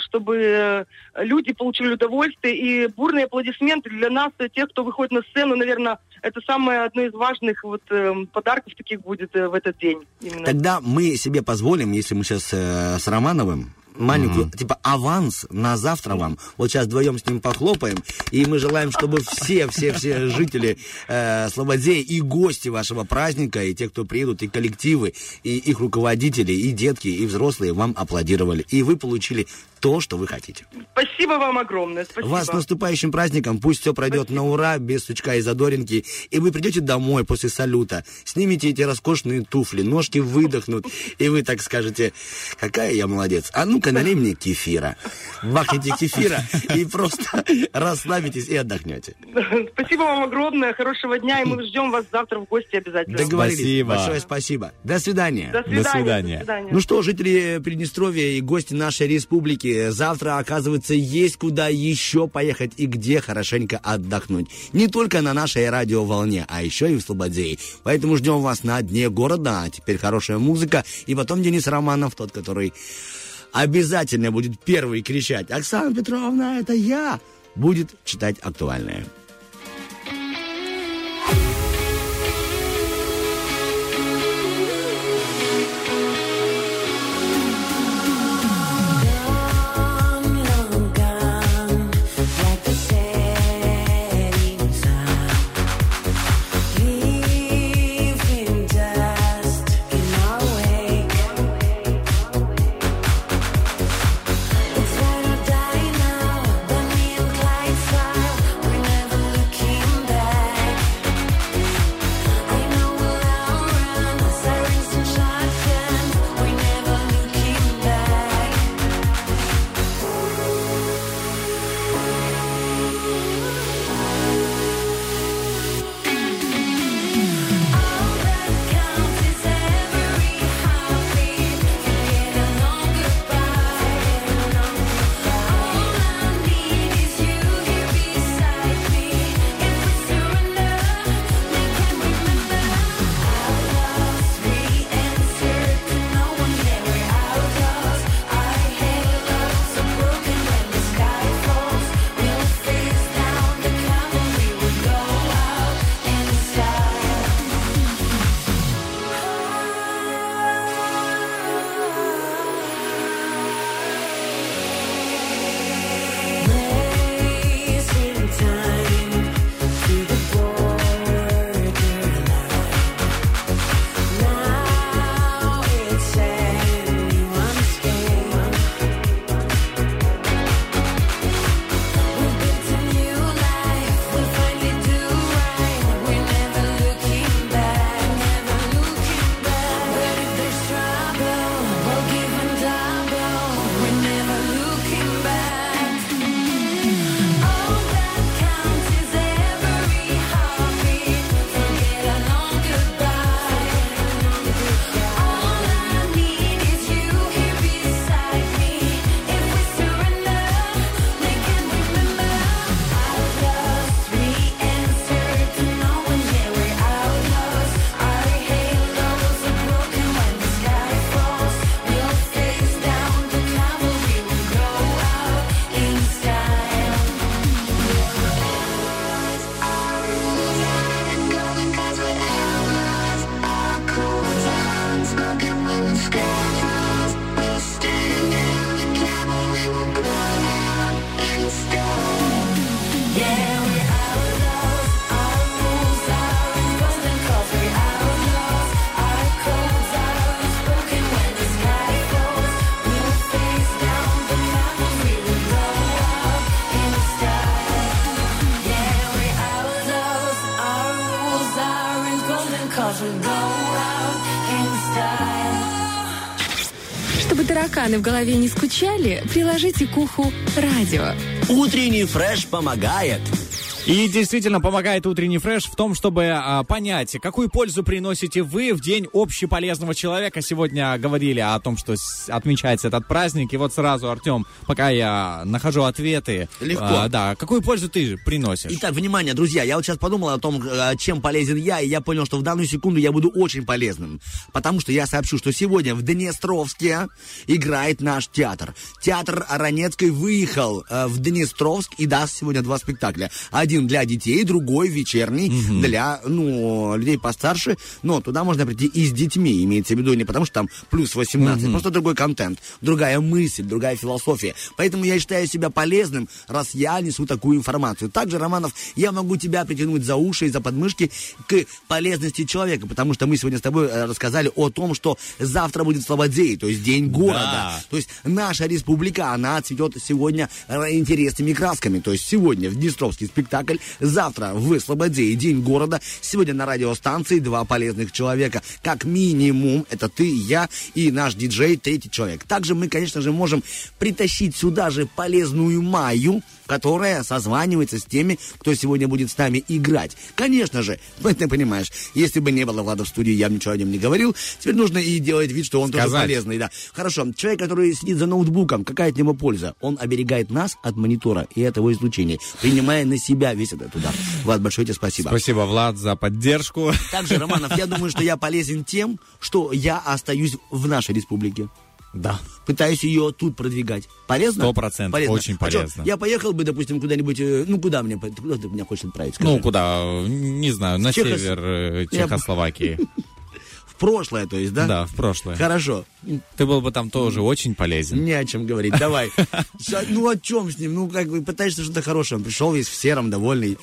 чтобы э, люди получили удовольствие и бурные аплодисменты для нас, э, тех, кто выходит на сцену, наверное, это самое одно из важных вот э, подарков таких будет э, в этот день. Именно. Тогда мы себе позволим, если мы сейчас э, с Романовым, маленькую, типа аванс на завтра вам. Вот сейчас вдвоем с ним похлопаем, и мы желаем, чтобы все, все, все жители э, Слободея и гости вашего праздника, и те, кто приедут, и коллективы, и их руководители, и детки, и взрослые вам аплодировали, и вы получили то, что вы хотите. Спасибо вам огромное. Спасибо. Вас с наступающим праздником, пусть все пройдет на ура, без сучка и задоринки, и вы придете домой после салюта, снимете эти роскошные туфли, ножки выдохнут, и вы так скажете, какая я молодец, а ну-ка налей мне кефира. Бахните кефира и просто расслабитесь и отдохнете. Спасибо вам огромное. Хорошего дня, и мы ждем вас завтра в гости обязательно. Договорились. Спасибо. Большое спасибо. До свидания. До свидания. свидания. До свидания. Ну что, жители Приднестровья и гости нашей республики, завтра, оказывается, есть куда еще поехать и где хорошенько отдохнуть. Не только на нашей радиоволне, а еще и в Слободее. Поэтому ждем вас на дне города. А теперь хорошая музыка. И потом Денис Романов, тот, который обязательно будет первый кричать «Оксана Петровна, это я!» будет читать актуальное. Тараканы в голове не скучали, приложите к уху радио. Утренний фреш помогает. И действительно помогает утренний фреш в том, чтобы а, понять, какую пользу приносите вы в день общеполезного человека. Сегодня говорили о том, что с- отмечается этот праздник. И вот сразу, Артем, пока я нахожу ответы. Легко. а, да, какую пользу ты приносишь? Итак, внимание, друзья, я вот сейчас подумал о том, э, чем полезен я, и я понял, что в данную секунду я буду очень полезным. Потому что я сообщу, что сегодня в Днестровске играет наш театр. Театр Ранецкой выехал э, в Днестровск и даст сегодня два спектакля. Один для детей, другой вечерний для, ну, людей постарше. Но туда можно прийти и с детьми, имеется в виду не потому, что там плюс 18, просто другой контент, другая мысль, другая философия. Поэтому я считаю себя полезным, раз я несу такую информацию. Также, Романов, я могу тебя притянуть за уши и за подмышки к полезности человека, потому что мы сегодня с тобой э, рассказали о том, что завтра будет Слободей, то есть День города. Да. То есть наша республика, она цветет сегодня э, интересными красками. То есть сегодня в Днестровский спектакль, завтра в Слободе День города. Сегодня на радиостанции два полезных человека. Как минимум, это ты, я и наш диджей, третий человек. Также мы, конечно же, можем притащить сюда же полезную Майю, которая созванивается с теми, кто сегодня будет с нами играть. Конечно же, ну, ты понимаешь, если бы не было Влада в студии, я бы ничего о нем не говорил. Теперь нужно и делать вид, что он тоже Сказать. полезный. Да. Хорошо, человек, который сидит за ноутбуком, какая от него польза? Он оберегает нас от монитора и от его излучения, принимая на себя весь этот удар. Влад, большое тебе спасибо. Спасибо, Влад, за поддержку. Также, Романов, я думаю, что я полезен тем, что я остаюсь в нашей республике. Да. Пытаюсь ее тут продвигать. Полезно? Сто процентов. Полезно. Очень А полезно. я поехал бы, допустим, куда-нибудь, э, ну куда мне, куда ты меня хочешь отправить? скажи? Ну, куда? Не знаю, на Чехос- север э, Чехословакии. В прошлое, то есть, да? Да, в прошлое. Хорошо. Ты был бы там тоже очень полезен. Не о чем говорить, давай. Ну о чем с ним? Ну как бы пытаешься что-то хорошее. Он пришел весь в сером, довольный,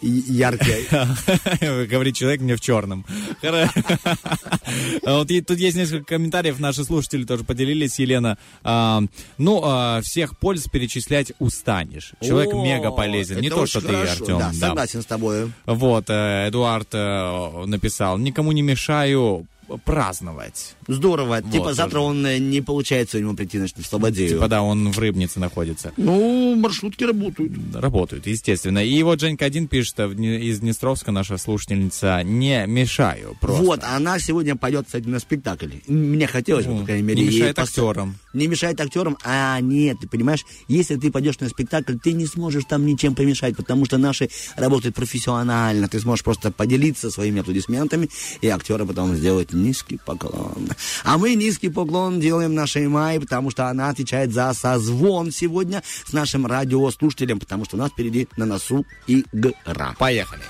Яркий. Говорит человек мне в черном. А Вот и тут есть несколько комментариев, наши слушатели тоже поделились, Елена. А, Ну, а, всех польз перечислять устанешь. Человек мега полезен, не то, что ты. Артем. Да, да. согласен с тобой. Вот, э, Эдуард э, написал, никому не мешаю праздновать. Здорово. Вот, типа завтра он э, не получается у него прийти значит, в Слободею. Типа, да, он в Рыбнице находится. Ну, маршрутки работают. Работают, естественно. И вот Женька один пишет Дне- из Днестровска, наша слушательница, не мешаю просто. Вот, она сегодня пойдет, кстати, на спектакль. Мне хотелось бы, Ну, по крайней мере. не мешает актерам. Не мешает актерам, а нет, ты понимаешь, если ты пойдешь на спектакль, ты не сможешь там ничем помешать, потому что наши работают профессионально. Ты сможешь просто поделиться своими аплодисментами, и актеры потом сделают низкий поклон. А мы низкий поклон делаем нашей Майе, потому что она отвечает за созвон сегодня с нашим радиослушателем, потому что у нас впереди на носу игра. Поехали.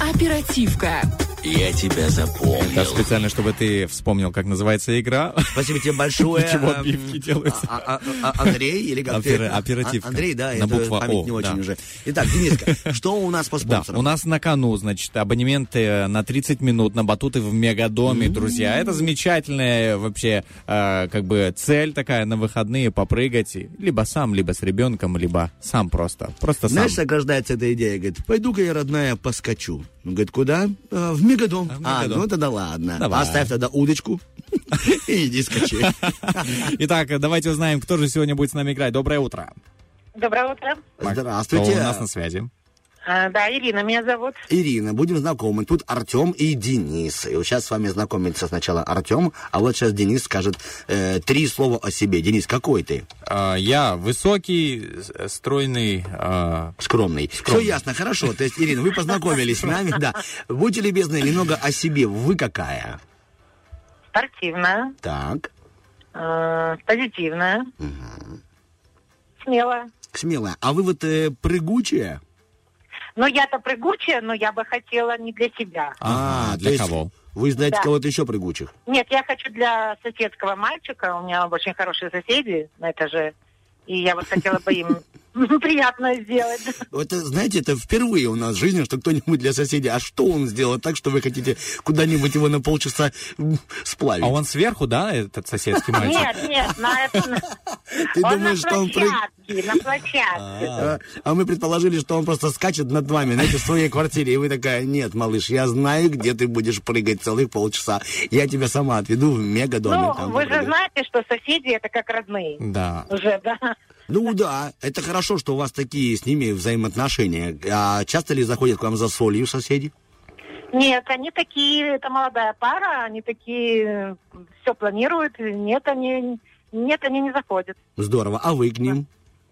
Оперативка. Я тебя запомнил. Это специально, чтобы ты вспомнил, как называется игра. Спасибо тебе большое. Эм, отбивки делаются? а- а- а- Андрей или как ты? Опера- оперативка. Андрей, да, На это буква память О, не очень уже. Итак, Дениска, что у нас по спонсорам? у нас на кону, значит, абонементы на 30 минут на батуты в Мегадоме, друзья. Это замечательная вообще, э, как бы, цель такая на выходные попрыгать. Либо сам, либо с ребенком, либо сам просто. Просто сам. Знаешь, как рождается эта идея? Говорит, пойду-ка я, родная, поскочу. Он говорит, куда? «А, в Мегадом. А, в А, Мегадом. ну тогда ладно. Давай. Поставь тогда удочку и иди скачи. Итак, давайте узнаем, кто же сегодня будет с нами играть. Доброе утро. Доброе утро. Кто Здравствуйте. у нас на связи? А, да, Ирина меня зовут. Ирина, будем знакомы. Тут Артем и Денис. И вот сейчас с вами знакомится сначала Артем, а вот сейчас Денис скажет э, три слова о себе. Денис, какой ты? А, Я высокий, стройный, а, Скромный. Все ясно, хорошо. То есть, Ирина, вы познакомились с нами, да. Будьте любезны, немного о себе. Вы какая? Спортивная, Так, э, позитивная, смелая. смелая. А вы вот э, прыгучая? Но я-то прыгучая, но я бы хотела не для себя. А, для то есть кого? Вы знаете Да. кого-то еще прыгучих? Нет, я хочу для соседского мальчика. У меня очень хорошие соседи на этаже. И я вот хотела бы им, приятно сделать. Это, знаете, это впервые у нас в жизни, что кто-нибудь для соседей. А что он сделал так, что вы хотите куда-нибудь его на полчаса сплавить? А он сверху, да, этот соседский мальчик? Нет, нет, на Ты он думаешь, на что он на площадке. А, а мы предположили, что он просто скачет над вами, знаете, в своей квартире. И вы такая, нет, малыш, я знаю, где ты будешь прыгать целых полчаса. Я тебя сама отведу в мегадомик. Ну, вы же попрыгаешь». знаете, что соседи это как родные. Да. Уже, да. Ну да, это хорошо, что у вас такие с ними взаимоотношения. А часто ли заходят к вам за солью соседи? Нет, они такие, это молодая пара, они такие все планируют. Нет, они нет, они не заходят. Здорово. А вы к ним?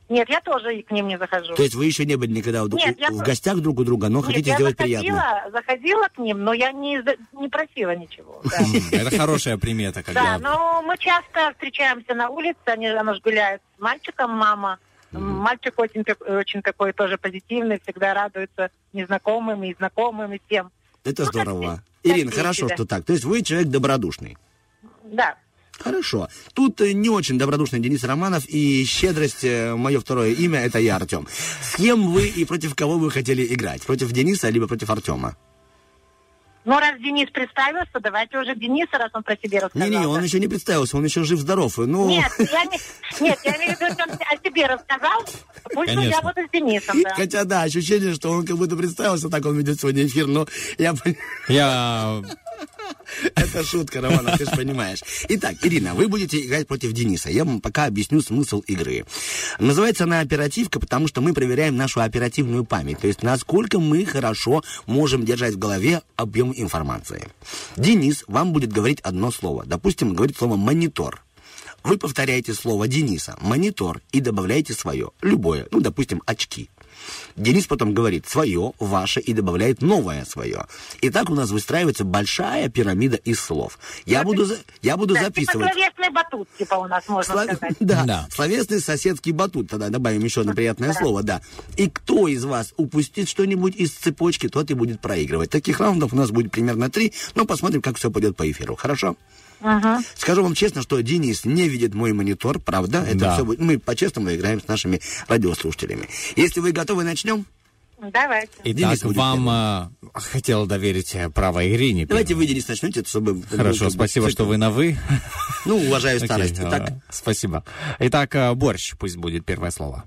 Нет, я тоже к ним не захожу. То есть вы еще не были никогда в, Нет, я в про- гостях друг у друга, но Нет, хотите я сделать заходила, приятно? заходила к ним, но я не, не просила ничего. Это хорошая примета, Да, но мы часто встречаемся на улице, они, она же гуляет с мальчиком, мама. Мальчик очень, очень такой тоже позитивный, всегда радуется незнакомым и знакомым и всем. Это Ну, здорово. как Ирина, хорошо, да. что так. То есть вы человек добродушный. Да. Хорошо. Тут э, не очень добродушный Денис Романов и щедрость, э, мое второе имя, это я, Артем. С кем вы и против кого вы хотели играть? Против Дениса, либо против Артема? Ну, раз Денис представился, давайте уже Дениса, раз он про себя рассказал. Не-не, он еще не представился, он еще жив-здоров. Ну, Нет, я не... Нет, я имею в виду, что он о себе рассказал. Пусть Конечно. я буду с Денисом, да. Хотя да, ощущение, что он как будто представился, так он ведет сегодня эфир, но я Я... Это шутка, Романов, ты же понимаешь. Итак, Ирина, вы будете играть против Дениса. Я вам пока объясню смысл игры. Называется она оперативка, потому что мы проверяем нашу оперативную память. То есть, насколько мы хорошо можем держать в голове объем информации. Денис вам будет говорить одно слово. Допустим, говорит слово «монитор». Вы повторяете слово Дениса «монитор» и добавляете свое, любое, ну, допустим, очки. Денис потом говорит свое, ваше и добавляет новое свое. И так у нас выстраивается большая пирамида из слов. Я буду, я буду Да, записывать. Типа словесный батут, типа у нас, можно Слав- сказать. Да, Да. словесный соседский батут. Тогда добавим еще одно приятное слово, да. И кто из вас упустит что-нибудь из цепочки, тот и будет проигрывать. Таких раундов у нас будет примерно три, но посмотрим, как все пойдет по эфиру. Хорошо? Мгм. Скажу вам честно, что Денис не видит мой монитор, правда? Это Да. все будет. Мы по-честному играем с нашими радиослушателями. Если вы готовы, начнем. Давайте. Итак, Денис вам а, хотел доверить э, право Ирине. Давайте первой. вы, Денис, начнете, чтобы... Хорошо, ну, спасибо, что вы на «вы». Ну, уважаю старость. а, Так, Спасибо. Итак, а, борщ пусть будет первое слово.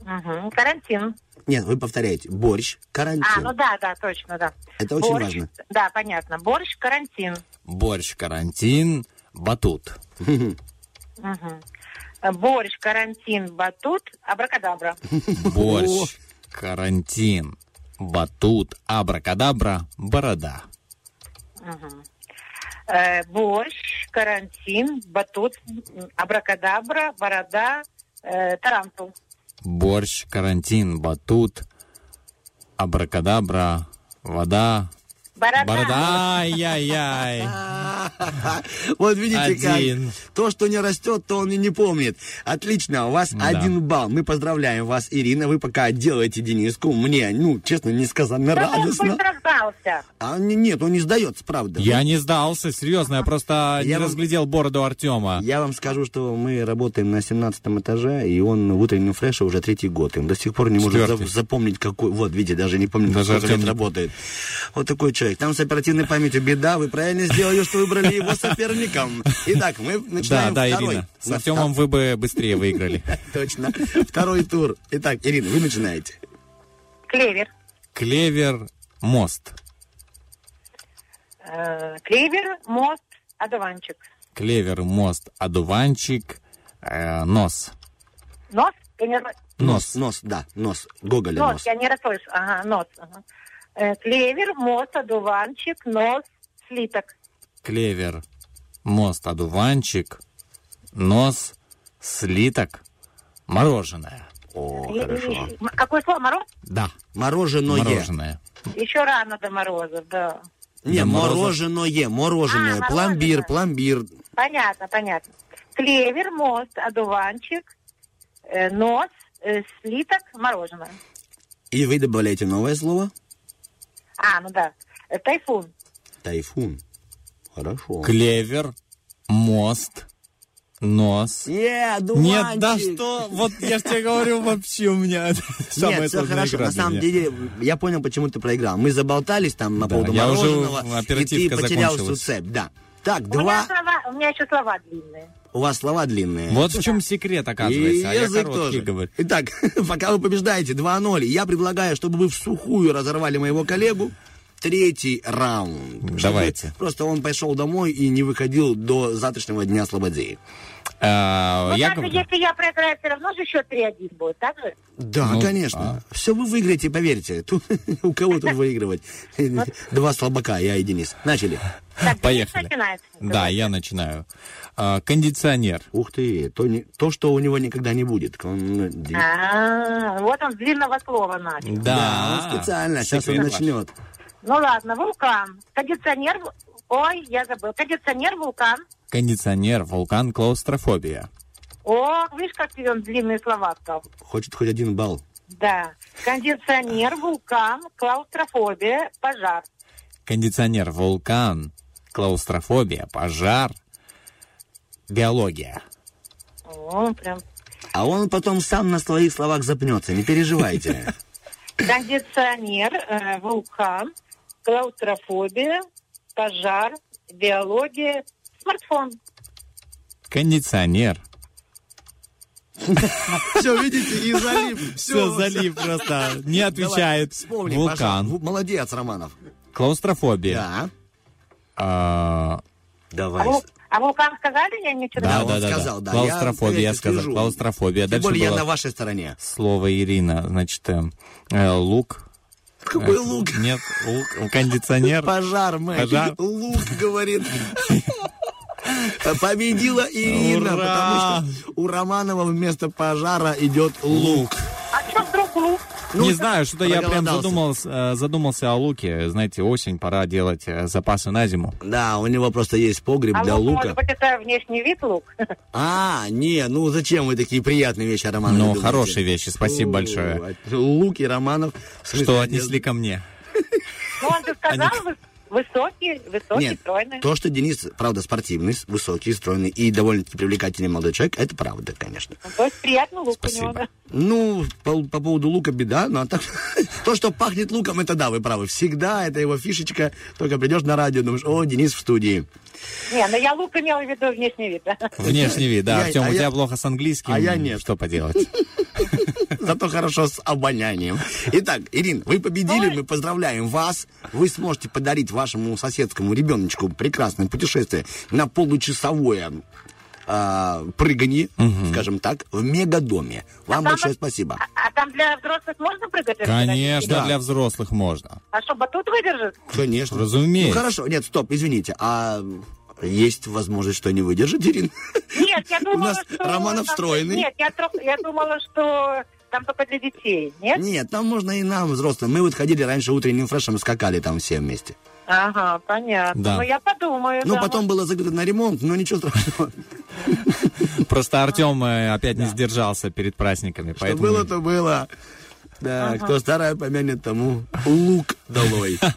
Мгм. Карантин. нет, вы повторяете. Борщ, карантин. А, ну да, да, точно, да. Это очень Борщ, важно. Да, понятно. Борщ, карантин. Борщ, карантин, батут. Борщ, карантин, батут, абракадабра. Борщ, карантин, батут, абракадабра, борода. Э, борщ, карантин, батут, абракадабра, борода, э, тарантул. Борщ, карантин, батут, абракадабра, вода, Борода. борода. Ай-яй-яй. Вот видите, Один. как то, что не растет, то он и не помнит. Отлично, у вас Да. один балл. Мы поздравляем вас, Ирина. Вы пока делаете Дениску. Мне, ну, честно, несказанно Да он радостно. быстро сдался. А не- нет, он не сдается, правда. Я не сдался, серьезно, я просто не Я вам- разглядел бороду Артема. Я вам скажу, что мы работаем на 17 этаже, и он в утреннем фреше уже третий год. И он до сих пор не может Четвертый. за- запомнить, какой... Вот, видите, даже не помнит, Даже сколько Артем лет не- работает. Вот такой человек. Там с оперативной памятью беда. Вы правильно сделали, что выбрали его соперником. Итак, мы Да, начинаем да, второй. Ирина. С На Артемом вы бы быстрее выиграли. Точно. Второй тур. Итак, Ирина, вы начинаете. Клевер. Клевер, мост. Э, клевер, мост, одуванчик. Клевер, мост, одуванчик, э, нос. Нос? Я не... Нос. Нос, да, нос. Гоголя Нос, нос. я не расслышала. Ага, нос. ага. Э, клевер, мост, одуванчик, нос, слиток. Клевер, мост, одуванчик, нос, слиток, мороженое. О, И- и- хорошо. Какое слово? Мороз? Да, Мороженое. мороженое. Еще рано до морозов, да. Не, До мороженое, мороженое. А, пломбир, мороженое. пломбир. Понятно, понятно. Клевер, мост, одуванчик, э, нос, э, слиток, мороженое. И вы добавляете новое слово? А, ну да. Э, тайфун. Тайфун. Хорошо. Клевер, мост, Нос. Е, Нет, да дуванчик. что? Вот я же тебе говорю, вообще у меня самая Нет, все хорошо. На самом деле, я понял, почему ты проиграл. Мы заболтались там на Да, поводу я уже- мороженого, и ты потерял всю цепь. Да. Так, У меня, два. слова, у меня еще слова длинные. У вас слова длинные. Вот в чем секрет, И оказывается. А я язык короткий тоже. говорю. Итак, пока вы побеждаете 2-0, я предлагаю, чтобы вы в сухую разорвали моего коллегу. Третий раунд. Чтобы Давайте. Просто он пошел домой и не выходил до завтрашнего дня Слободеи. А, Ну, я даже говорю- если я проиграю, все равно же счет 3-1 будет, так же? Да, Ну, конечно. Все вы выиграете, поверьте. Тут, у кого тут выигрывать? Два слабака, я и Денис. Начали. Так, Поехали. Да, я начинаю. А, кондиционер. Ух ты, то, не- то, что у него никогда не будет. Э, А, вот он с длинного слова начал. Да, специально, сейчас он начнет. Ну ладно, вулкан. Кондиционер... Ой, я забыл. Кондиционер, вулкан. Кондиционер, вулкан, клаустрофобия. О, видишь, как тебе он длинные слова сказал. Хочет хоть один балл. Да. Кондиционер, вулкан, клаустрофобия, пожар. Кондиционер, вулкан, клаустрофобия, пожар, биология. О, прям. А он потом сам на своих словах запнется, не переживайте. Кондиционер, э, вулкан, клаустрофобия, пожар, биология, смартфон. Кондиционер. Все, видите, и залив. Все, залив просто. Не отвечает. Вспомни, Вулкан. Молодец, Романов. Клаустрофобия. Да. А, А, Давай. вул- а вулкан сказали, я ничего Да, он да, да, сказал, да. да. Клаустрофобия, Я, я сказал. слежу. Клаустрофобия. Тем Дальше более я на вашей стороне. слово Ирина. Значит, э, э, лук. Какой Э, лук? Нет, лук. Кондиционер. Пожар, мэр. Пожар. Лук, говорит. Победила Ирина, Ура! потому что у Романова вместо пожара идет лук. А что вдруг лук? Ну, не знаю, что-то я прям задумался, э, задумался о луке. Знаете, осень, пора делать э, запасы на зиму. Да, у него просто есть погреб А для лук, лука. может быть, это внешний вид лук? А, не, ну зачем вы такие приятные вещи о Романове Ну, хорошие вещи, спасибо большое. Лук и Романов. Что отнесли ко мне. Ну, он же сказал, вы- высокий, высокий, Нет, стройный. то, что Денис, правда, спортивный, высокий, стройный и довольно-таки привлекательный молодой человек, это правда, конечно. Ну, То есть приятный лук у него, Спасибо. да? Ну, по, по поводу лука беда, но так, то, что пахнет луком, это да, вы правы. Всегда это его фишечка. Только придешь на радио, думаешь, о, Денис в студии. Не, ну я лук имела в виду внешний вид, да? Внешний вид, да. Я- Артем, а у я- тебя плохо с английским. а я нет. Что поделать? Зато хорошо с обонянием. Итак, Ирин, вы победили, мы поздравляем вас. Вы сможете подарить вашему соседскому ребеночку прекрасное путешествие на получасовое а, прыганье, скажем так, в мегадоме. Вам там большое спасибо. А, а там для взрослых можно прыгать? Конечно, Да. для взрослых можно. А что, батут выдержит? Конечно. Разумеется. Ну хорошо, нет, стоп, извините. А есть возможность, что не выдержит, Ирин? Нет, я думала, нас что... Романов стройный. Нет, я, я думала, что там только для детей, нет? Нет, там можно и нам, взрослым. Мы вот ходили раньше утренним фрешем, скакали там все вместе. Ага, понятно. Да. Ну, я подумаю. Ну, да, потом было закрыто на ремонт, но ничего страшного. Просто Артем э, опять не сдержался перед праздниками. Что было, то было. Да, кто старое помянет, тому лук долой.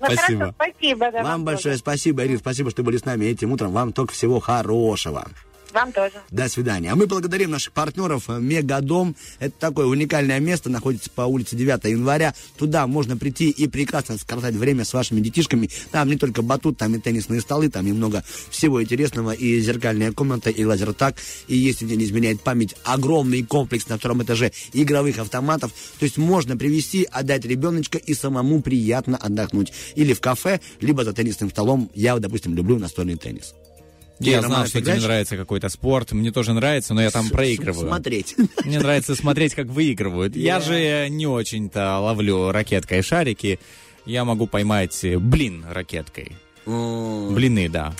Ну, Спасибо. хорошо, спасибо. Да, Вам большое спасибо, Ирина, спасибо, что были с нами этим утром. Вам только всего хорошего. Вам тоже. До свидания. А мы благодарим наших партнеров. Мегадом. Это такое уникальное место. Находится по улице 9 января. Туда можно прийти и прекрасно скоротать время с вашими детишками. Там не только батут, там и теннисные столы, там и много всего интересного. И зеркальная комната, и лазертак. И если мне не изменяет память, огромный комплекс на втором этаже игровых автоматов. То есть можно привести, отдать ребеночка и самому приятно отдохнуть. Или в кафе, либо за теннисным столом. Я, допустим, люблю настольный теннис. Я знал, что тебе нравится какой-то спорт. Мне тоже нравится, но я там проигрываю. Смотреть. Мне нравится смотреть, как выигрывают. Я же не очень-то ловлю ракеткой шарики. Я могу поймать блин ракеткой. Блины, да.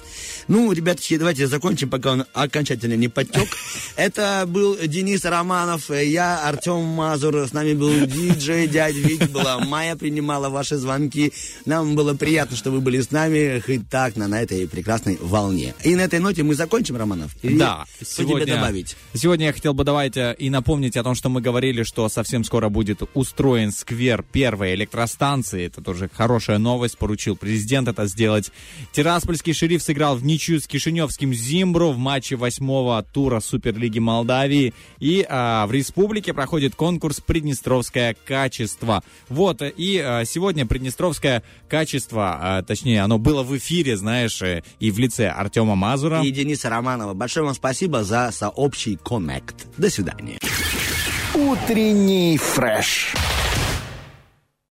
Ну, ребяточки, давайте закончим, пока он окончательно не подтек. Это был Денис Романов, я Артем Мазур, с нами был диджей дядь Вить, была Майя, принимала ваши звонки. Нам было приятно, что вы были с нами, хоть так, на, на этой прекрасной волне. И на этой ноте мы закончим, Романов? Или Да, Что тебе добавить? Сегодня я хотел бы давать э, и напомнить о том, что мы говорили, что совсем скоро будет устроен сквер первой электростанции. Это тоже хорошая новость. Поручил президент это сделать. Тираспольский шериф сыграл в ничью с Кишиневским Зимбру в матче восьмого тура Суперлиги Молдавии. И а, в республике проходит конкурс «Приднестровское качество». Вот, и а, сегодня «Приднестровское качество», а, точнее, оно было в эфире, знаешь, э, и в лице Артема Мазура. И Дениса Романова. Большое вам спасибо за сообщий коннект. До свидания. Утренний фреш.